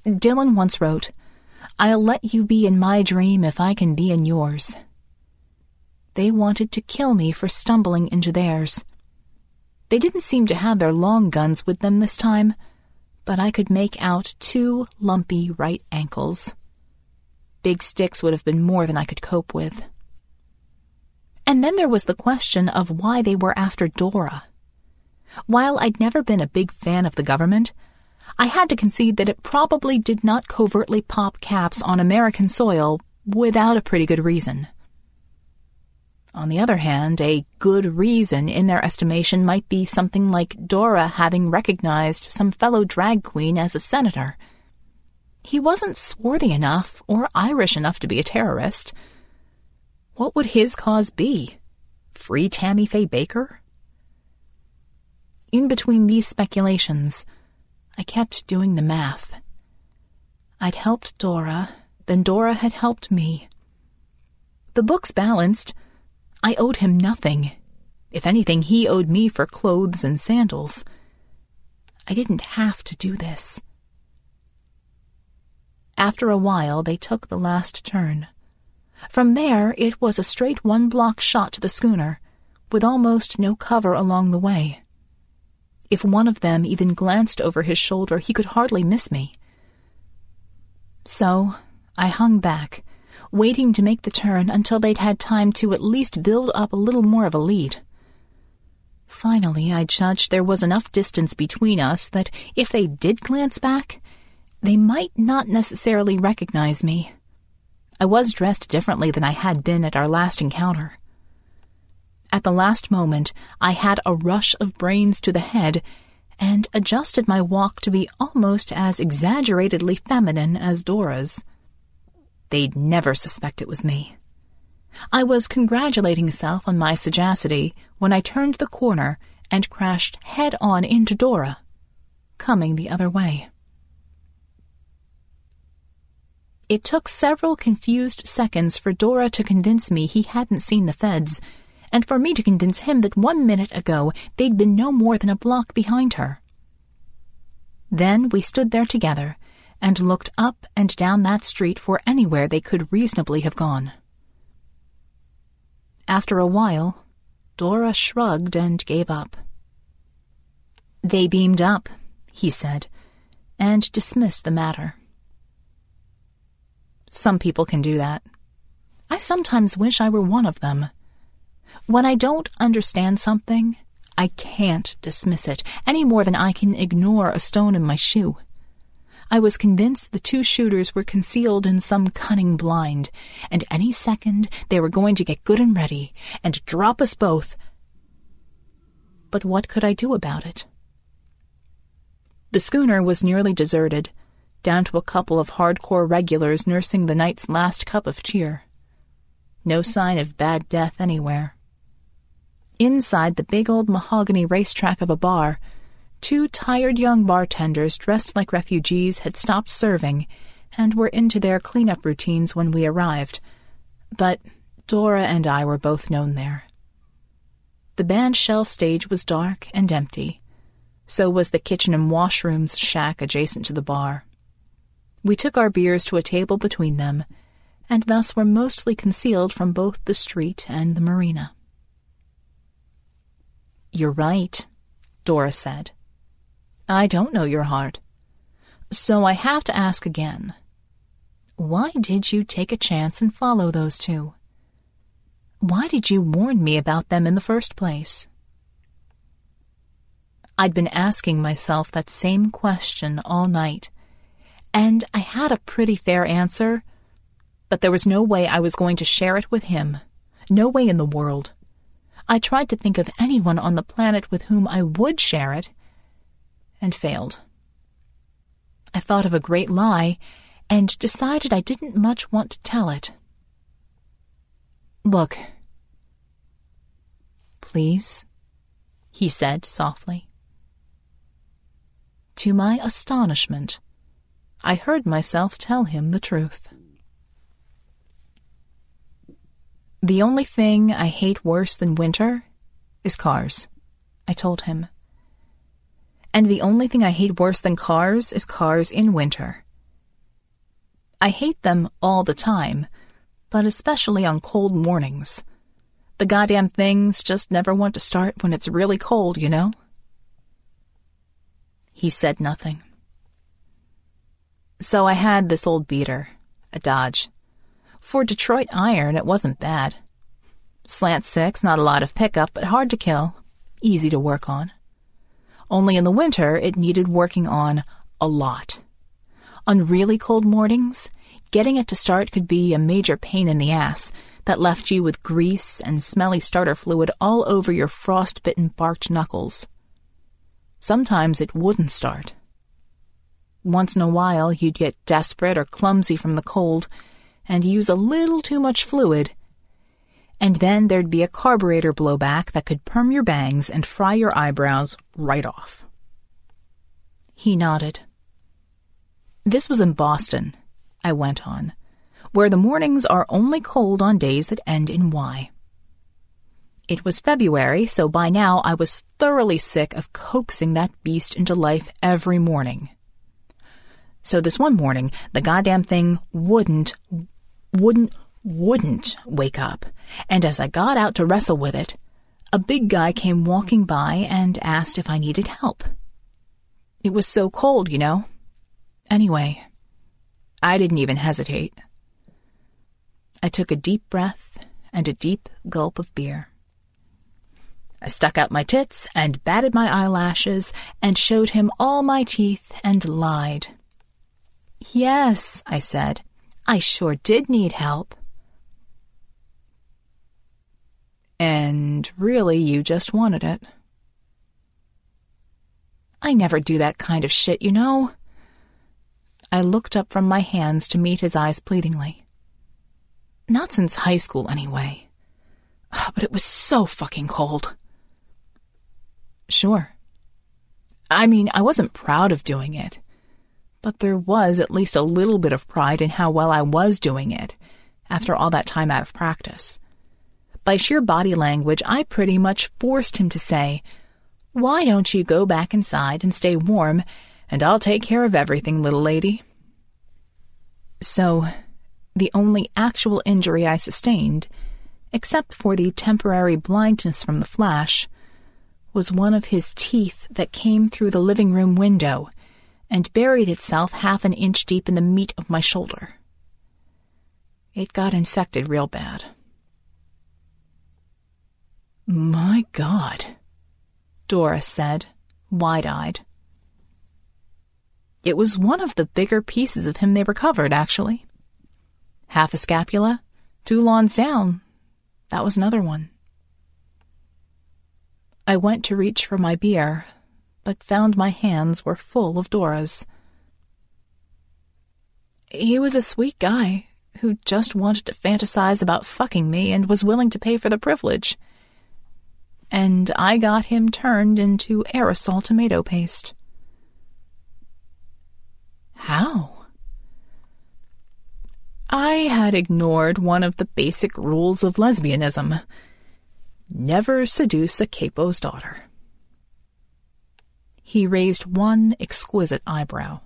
Dylan once wrote, I'll let you be in my dream if I can be in yours. They wanted to kill me for stumbling into theirs. They didn't seem to have their long guns with them this time, but I could make out two lumpy right ankles. Big sticks would have been more than I could cope with. And then there was the question of why they were after Dora. While I'd never been a big fan of the government, I had to concede that it probably did not covertly pop caps on American soil without a pretty good reason. On the other hand, a good reason in their estimation might be something like Dora having recognized some fellow drag queen as a senator. He wasn't swarthy enough or Irish enough to be a terrorist. What would his cause be? Free Tammy Faye Bakker? In between these speculations, I kept doing the math. I'd helped Dora, then Dora had helped me. The books balanced. I owed him nothing. If anything, he owed me for clothes and sandals. I didn't have to do this. After a while, they took the last turn. From there, it was a straight one block shot to the schooner, with almost no cover along the way. If one of them even glanced over his shoulder, he could hardly miss me. So I hung back, waiting to make the turn until they'd had time to at least build up a little more of a lead. Finally, I judged there was enough distance between us that if they did glance back, they might not necessarily recognize me. I was dressed differently than I had been at our last encounter. At the last moment, I had a rush of brains to the head and adjusted my walk to be almost as exaggeratedly feminine as Dora's. They'd never suspect it was me. I was congratulating myself on my sagacity when I turned the corner and crashed head on into Dora, coming the other way. It took several confused seconds for Dora to convince me he hadn't seen the feds and for me to convince him that one minute ago they'd been no more than a block behind her. Then we stood there together and looked up and down that street for anywhere they could reasonably have gone. After a while, Dora shrugged and gave up. They beamed up, he said, and dismissed the matter. Some people can do that. I sometimes wish I were one of them. When I don't understand something, I can't dismiss it any more than I can ignore a stone in my shoe. I was convinced the two shooters were concealed in some cunning blind, and any second they were going to get good and ready and drop us both. But what could I do about it? The schooner was nearly deserted, down to a couple of hardcore regulars nursing the night's last cup of cheer. No sign of bad death anywhere. Inside the big old mahogany racetrack of a bar, two tired young bartenders dressed like refugees had stopped serving and were into their cleanup routines when we arrived. But Dora and I were both known there. The band shell stage was dark and empty. So was the kitchen and washrooms shack adjacent to the bar. We took our beers to a table between them, and thus were mostly concealed from both the street and the marina. You're right, Dora said. I don't know your heart. So I have to ask again. Why did you take a chance and follow those two? Why did you warn me about them in the first place? I'd been asking myself that same question all night, and I had a pretty fair answer, but there was no way I was going to share it with him. No way in the world. I tried to think of anyone on the planet with whom I would share it, and failed. I thought of a great lie and decided I didn't much want to tell it. Look. Please, he said softly. To my astonishment, I heard myself tell him the truth. The only thing I hate worse than winter is cars, I told him. And the only thing I hate worse than cars is cars in winter. I hate them all the time, but especially on cold mornings. The goddamn things just never want to start when it's really cold, you know? He said nothing. So I had this old beater, a Dodge. For Detroit iron, it wasn't bad. Slant six, not a lot of pickup, but hard to kill, easy to work on. Only in the winter, it needed working on a lot. On really cold mornings, getting it to start could be a major pain in the ass that left you with grease and smelly starter fluid all over your frost-bitten barked knuckles. Sometimes it wouldn't start. Once in a while, you'd get desperate or clumsy from the cold and use a little too much fluid. And then there'd be a carburetor blowback that could perm your bangs and fry your eyebrows right off. He nodded. This was in Boston, I went on, where the mornings are only cold on days that end in Y. It was February, so by now I was thoroughly sick of coaxing that beast into life every morning. So this one morning, the goddamn thing wouldn't, wouldn't, wouldn't wake up. And as I got out to wrestle with it, a big guy came walking by and asked if I needed help. It was so cold, you know. Anyway, I didn't even hesitate. I took a deep breath and a deep gulp of beer. I stuck out my tits and batted my eyelashes and showed him all my teeth and lied. Yes, I said, I sure did need help. And really, you just wanted it. I never do that kind of shit, you know. I looked up from my hands to meet his eyes pleadingly. Not since high school, anyway. Ah, but it was so fucking cold. Sure. I mean, I wasn't proud of doing it, but there was at least a little bit of pride in how well I was doing it after all that time out of practice. By sheer body language, I pretty much forced him to say, Why don't you go back inside and stay warm, and I'll take care of everything, little lady? So, the only actual injury I sustained, except for the temporary blindness from the flash, was one of his teeth that came through the living room window and buried itself half an inch deep in the meat of my shoulder. It got infected real bad. My God, Doris said, wide eyed. It was one of the bigger pieces of him they recovered, actually. Half a scapula, two lawns down. That was another one. I went to reach for my beer, but found my hands were full of Dora's. He was a sweet guy who just wanted to fantasize about fucking me and was willing to pay for the privilege. And I got him turned into aerosol tomato paste. How? I had ignored one of the basic rules of lesbianism Never seduce a capo's daughter. He raised one exquisite eyebrow.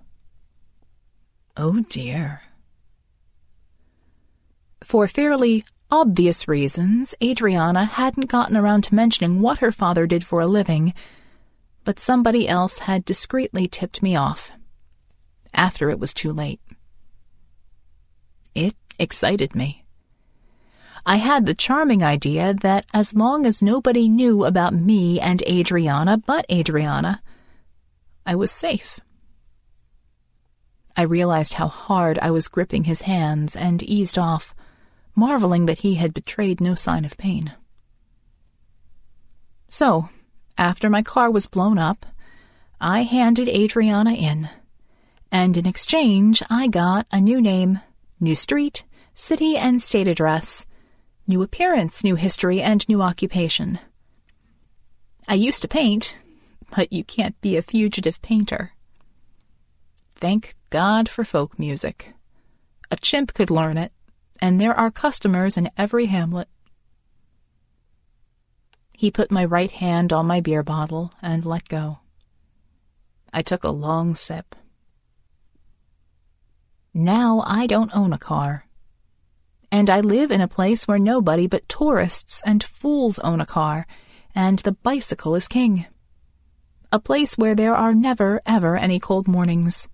Oh dear. For fairly obvious reasons, Adriana hadn't gotten around to mentioning what her father did for a living, but somebody else had discreetly tipped me off. After it was too late. It excited me. I had the charming idea that as long as nobody knew about me and Adriana but Adriana, I was safe. I realized how hard I was gripping his hands and eased off, marveling that he had betrayed no sign of pain. So, after my car was blown up, I handed Adriana in, and in exchange I got a new name, new street, city, and state address, new appearance, new history, and new occupation. I used to paint, but you can't be a fugitive painter. Thank God for folk music. A chimp could learn it, and there are customers in every hamlet. He put my right hand on my beer bottle and let go. I took a long sip. Now I don't own a car. And I live in a place where nobody but tourists and fools own a car, and the bicycle is king. A place where there are never, ever any cold mornings.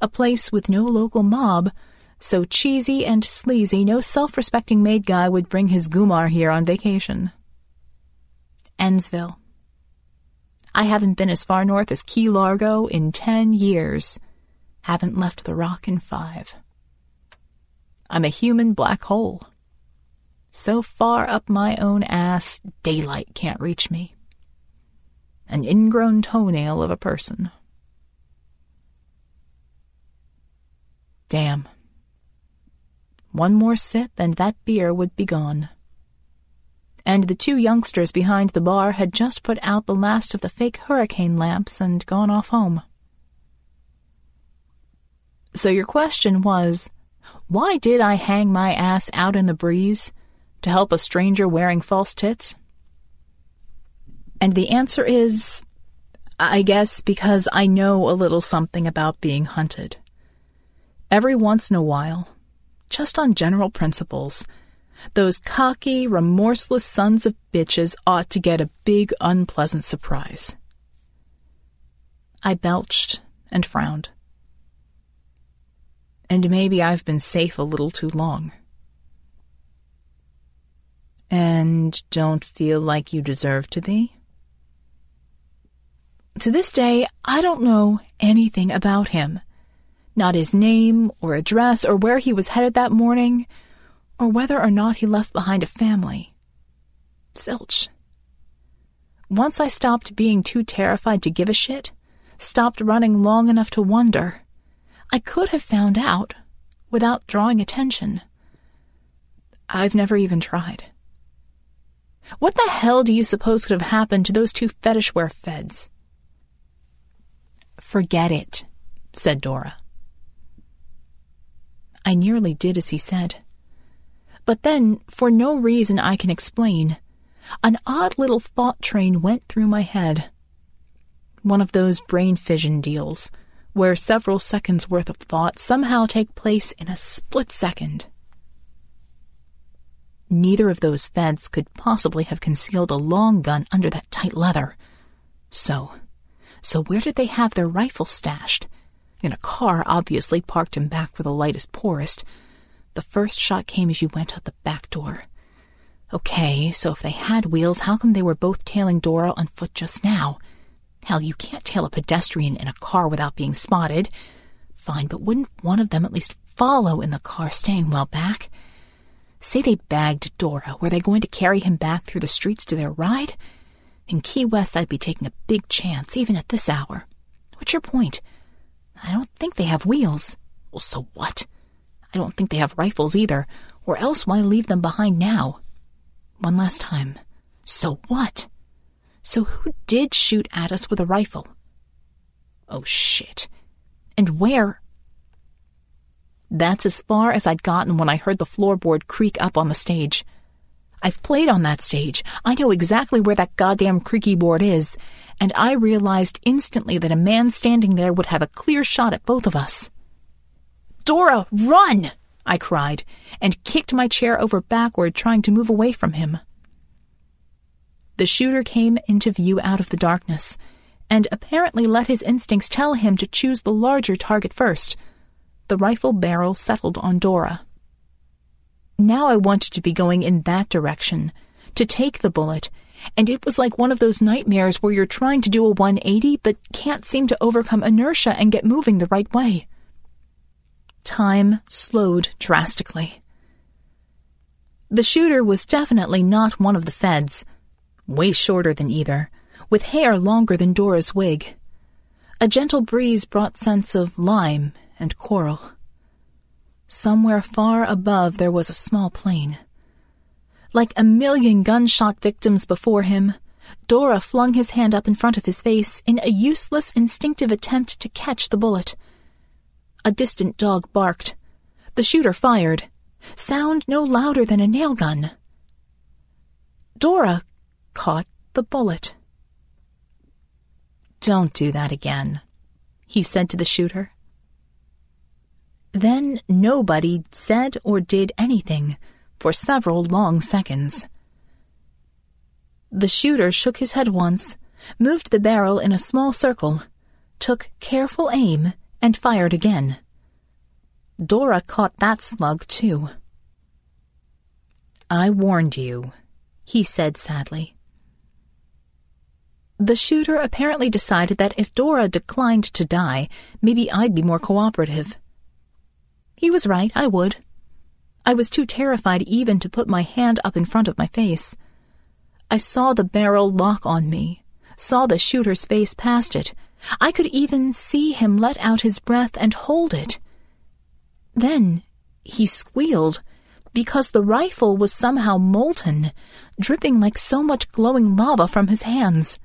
A place with no local mob, so cheesy and sleazy no self-respecting made guy would bring his Gumar here on vacation. Endsville. I haven't been as far north as Key Largo in ten years. Haven't left the rock in five. I'm a human black hole. So far up my own ass, daylight can't reach me. An ingrown toenail of a person. Damn. One more sip and that beer would be gone. And the two youngsters behind the bar had just put out the last of the fake hurricane lamps and gone off home. So your question was, why did I hang my ass out in the breeze to help a stranger wearing false tits? And the answer is, I guess because I know a little something about being hunted. Every once in a while, just on general principles, those cocky, remorseless sons of bitches ought to get a big, unpleasant surprise. I belched and frowned. And maybe I've been safe a little too long. And don't feel like you deserve to be? To this day, I don't know anything about him. Not his name or address or where he was headed that morning or whether or not he left behind a family. Zilch. Once I stopped being too terrified to give a shit, stopped running long enough to wonder, I could have found out without drawing attention. I've never even tried. What the hell do you suppose could have happened to those two fetishware feds? Forget it, said Dora. I nearly did as he said. But then, for no reason I can explain, an odd little thought train went through my head. One of those brain fission deals, where several seconds worth of thought somehow take place in a split second. Neither of those feds could possibly have concealed a long gun under that tight leather. So, so where did they have their rifle stashed? In a car, obviously parked in back where the light is poorest, the first shot came as you went out the back door. Okay, so if they had wheels, how come they were both tailing Dora on foot just now? Hell, you can't tail a pedestrian in a car without being spotted. Fine, but wouldn't one of them at least follow in the car, staying well back? Say they bagged Dora. Were they going to carry him back through the streets to their ride? In Key West, I'd be taking a big chance, even at this hour. What's your point? I don't think they have wheels. Well, so what? I don't think they have rifles either, or else why leave them behind now? One last time. So what? So who did shoot at us with a rifle? Oh shit. And where? That's as far as I'd gotten when I heard the floorboard creak up on the stage. I've played on that stage. I know exactly where that goddamn creaky board is, and I realized instantly that a man standing there would have a clear shot at both of us. Dora, run! I cried, and kicked my chair over backward, trying to move away from him. The shooter came into view out of the darkness, and apparently let his instincts tell him to choose the larger target first. The rifle barrel settled on Dora. Now I wanted to be going in that direction, to take the bullet, and it was like one of those nightmares where you're trying to do a 180 but can't seem to overcome inertia and get moving the right way. Time slowed drastically. The shooter was definitely not one of the feds, way shorter than either, with hair longer than Dora's wig. A gentle breeze brought scents of lime and coral. Somewhere far above there was a small plane. Like a million gunshot victims before him, Dora flung his hand up in front of his face in a useless, instinctive attempt to catch the bullet A distant dog barked. The shooter fired. Sound no louder than a nail gun. Dora caught the bullet. Don't do that again, he said to the shooter. Then nobody said or did anything for several long seconds. The shooter shook his head once, moved the barrel in a small circle, took careful aim, and fired again. Dora caught that slug, too. I warned you, he said sadly. The shooter apparently decided that if Dora declined to die, maybe I'd be more cooperative. He was right, I would. I was too terrified even to put my hand up in front of my face. I saw the barrel lock on me, saw the shooter's face past it. I could even see him let out his breath and hold it. Then he squealed because the rifle was somehow molten, dripping like so much glowing lava from his hands.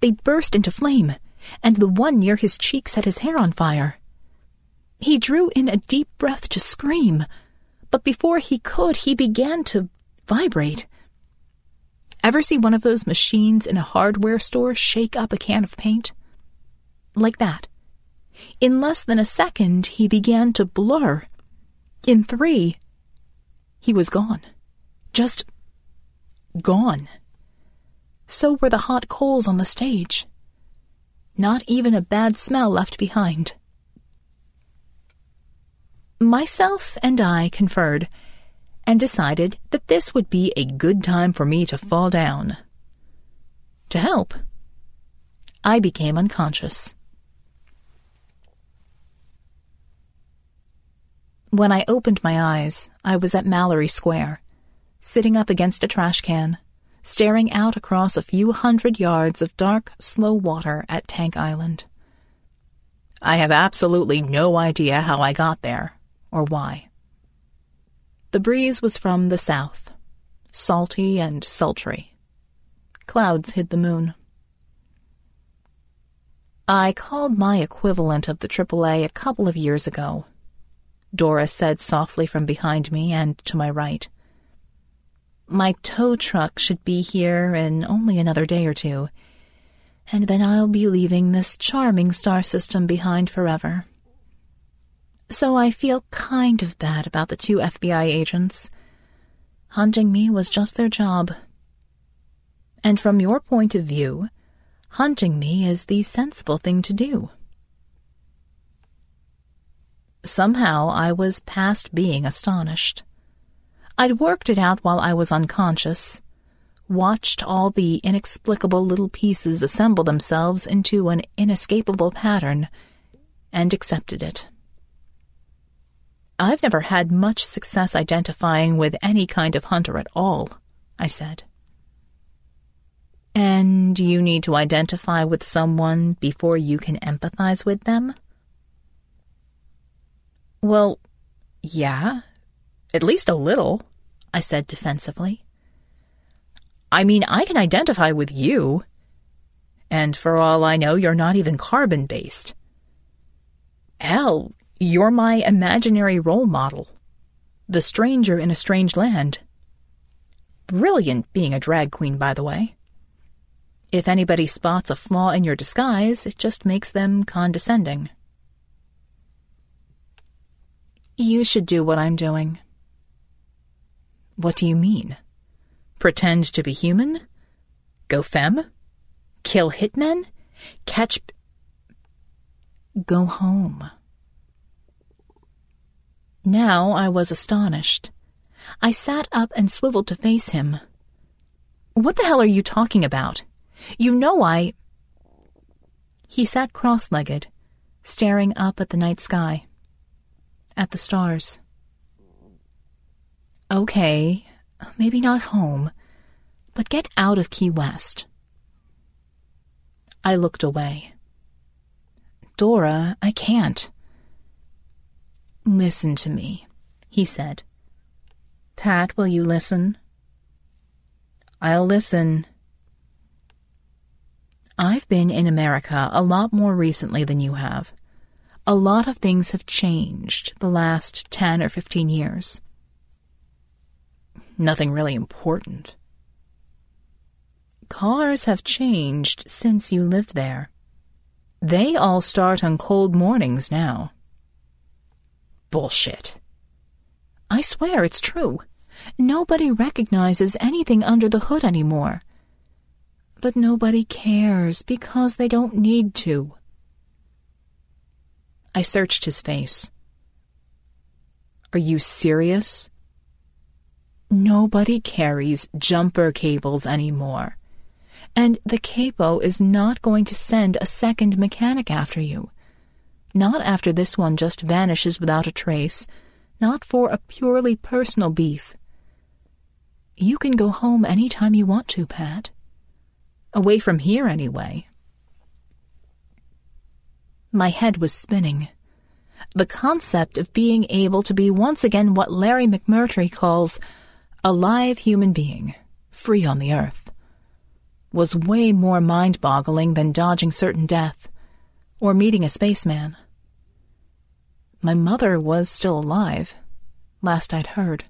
They burst into flame, and the one near his cheek set his hair on fire. He drew in a deep breath to scream, but before he could, he began to vibrate. Ever see one of those machines in a hardware store shake up a can of paint? Like that. In less than a second, he began to blur. In three, he was gone. Just gone. So were the hot coals on the stage. Not even a bad smell left behind. Myself and I conferred and decided that this would be a good time for me to fall down. To help, I became unconscious. When I opened my eyes, I was at Mallory Square, sitting up against a trash can, staring out across a few hundred yards of dark, slow water at Tank Island. I have absolutely no idea how I got there, or why. The breeze was from the south, salty and sultry. Clouds hid the moon. I called my equivalent of the AAA a couple of years ago. Dora said softly from behind me and to my right. My tow truck should be here in only another day or two, and then I'll be leaving this charming star system behind forever. So I feel kind of bad about the two FBI agents. Hunting me was just their job. And from your point of view, hunting me is the sensible thing to do. Somehow I was past being astonished. I'd worked it out while I was unconscious, watched all the inexplicable little pieces assemble themselves into an inescapable pattern, and accepted it. I've never had much success identifying with any kind of hunter at all, I said. And you need to identify with someone before you can empathize with them? Well, yeah, at least a little, I said defensively. I mean, I can identify with you. And for all I know, you're not even carbon based. Hell, you're my imaginary role model. The stranger in a strange land. Brilliant being a drag queen, by the way. If anybody spots a flaw in your disguise, it just makes them condescending. You should do what I'm doing. What do you mean? Pretend to be human? Go femme? Kill hitmen? Catch. Go home. Now I was astonished. I sat up and swiveled to face him. What the hell are you talking about? You know I. He sat cross legged, staring up at the night sky, at the stars. Okay, maybe not home, but get out of Key West. I looked away. Dora, I can't. Listen to me, he said. Pat, will you listen? I'll listen. I've been in America a lot more recently than you have. a lot of things have changed the last 10 or 15 years. Nothing really important. Cars have changed since you lived there. They all start on cold mornings now. Bullshit. I swear it's true. Nobody recognizes anything under the hood anymore. But nobody cares because they don't need to. I searched his face. Are you serious? Nobody carries jumper cables anymore. And the capo is not going to send a second mechanic after you. Not after this one just vanishes without a trace. Not for a purely personal beef. You can go home any time you want to, Pat. Away from here, anyway. My head was spinning. The concept of being able to be once again what Larry McMurtry calls a live human being, free on the earth, was way more mind boggling than dodging certain death or meeting a spaceman. My mother was still alive, last I'd heard.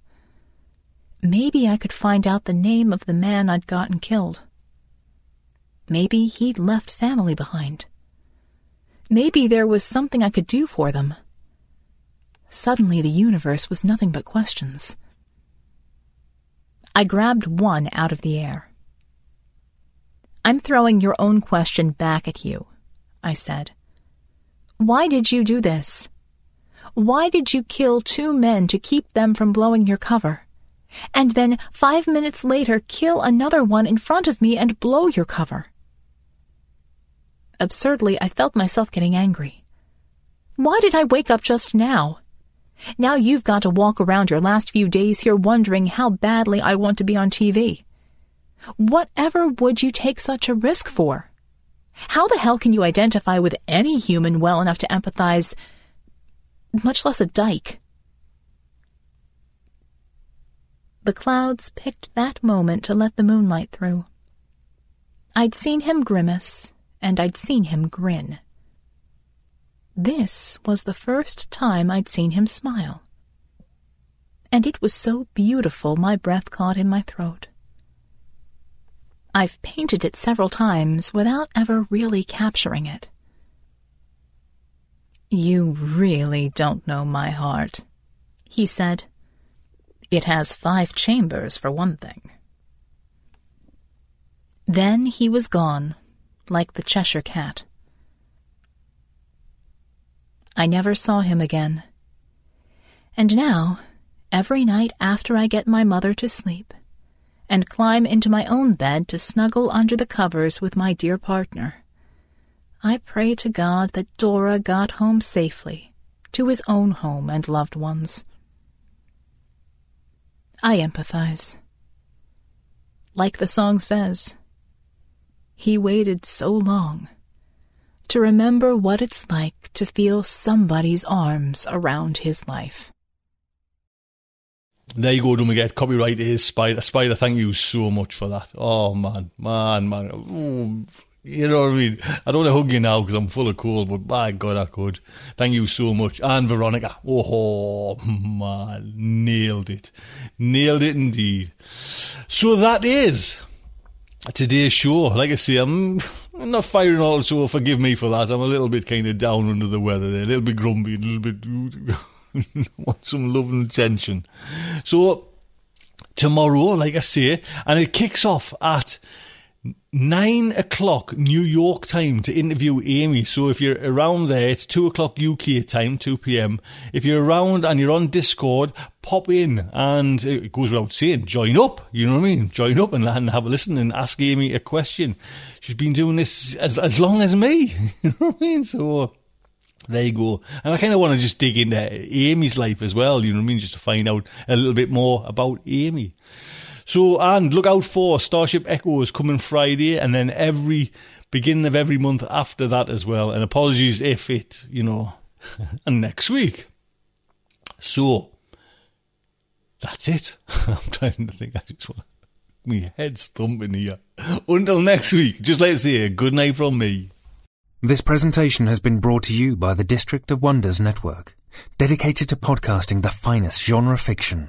Maybe I could find out the name of the man I'd gotten killed. Maybe he'd left family behind. Maybe there was something I could do for them. Suddenly, the universe was nothing but questions. I grabbed one out of the air. I'm throwing your own question back at you, I said. Why did you do this? Why did you kill two men to keep them from blowing your cover? And then, five minutes later, kill another one in front of me and blow your cover? Absurdly, I felt myself getting angry. Why did I wake up just now? Now you've got to walk around your last few days here wondering how badly I want to be on TV. Whatever would you take such a risk for? How the hell can you identify with any human well enough to empathize, much less a dyke? The clouds picked that moment to let the moonlight through. I'd seen him grimace, and I'd seen him grin. This was the first time I'd seen him smile. And it was so beautiful my breath caught in my throat. I've painted it several times without ever really capturing it. You really don't know my heart, he said. It has five chambers, for one thing. Then he was gone, like the Cheshire Cat. I never saw him again. And now, every night after I get my mother to sleep, and climb into my own bed to snuggle under the covers with my dear partner, I pray to God that Dora got home safely, to his own home and loved ones. I empathize. Like the song says, he waited so long to remember what it's like to feel somebody's arms around his life. There you go, don't forget, copyright is Spider. Spider, thank you so much for that. Oh, man, man, man. Ooh, you know what I mean? I don't want to hug you now because I'm full of cold, but by God, I could. Thank you so much. And Veronica. Oh, man, nailed it. Nailed it indeed. So that is today's show. Like I say, I'm, not firing all, so forgive me for that. I'm a little bit kind of down under the weather there, a little bit grumpy, a little bit want some love and attention. So tomorrow, like I say, and it kicks off at nine o'clock New York time to interview Amy. So if you're around there, it's two o'clock UK time, 2 p.m. If you're around and you're on Discord, pop in and uh, it goes without saying, join up. You know what I mean? Join up and, and have a listen and ask Amy a question. She's been doing this as, as long as me. you know what I mean? So uh, there you go. And I kind of want to just dig into Amy's life as well. You know what I mean? Just to find out a little bit more about Amy. So, and look out for Starship Echoes coming Friday, and then every beginning of every month after that as well. And apologies if it, you know, and next week. So, that's it. I'm trying to think. I just want my head's thumping here. Until next week, just let's say good night from me. This presentation has been brought to you by the District of Wonders Network, dedicated to podcasting the finest genre fiction.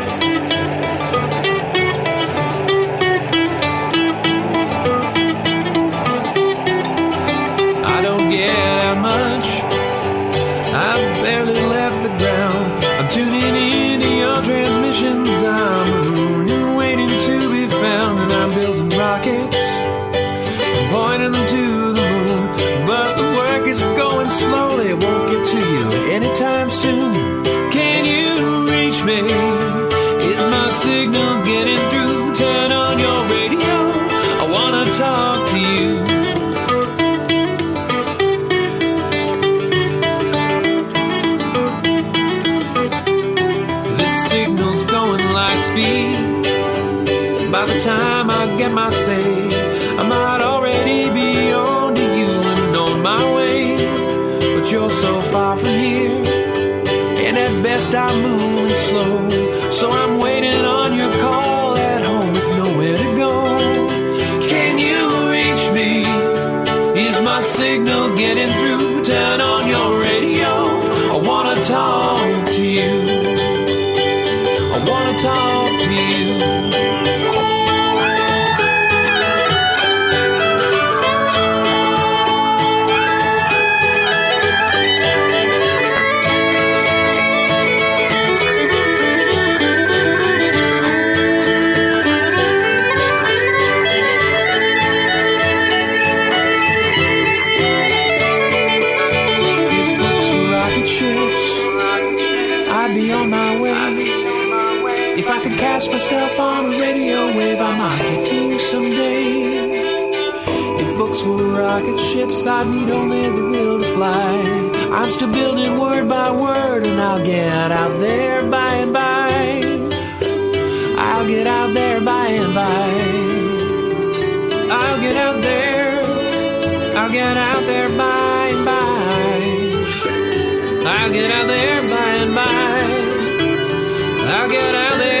Soon. Rocket ships, I'd need only the will to fly. I'm still building word by word, and I'll get out there by and by. I'll get out there by and by. I'll get out there. I'll get out there by and by. I'll get out there by and by. I'll get out there,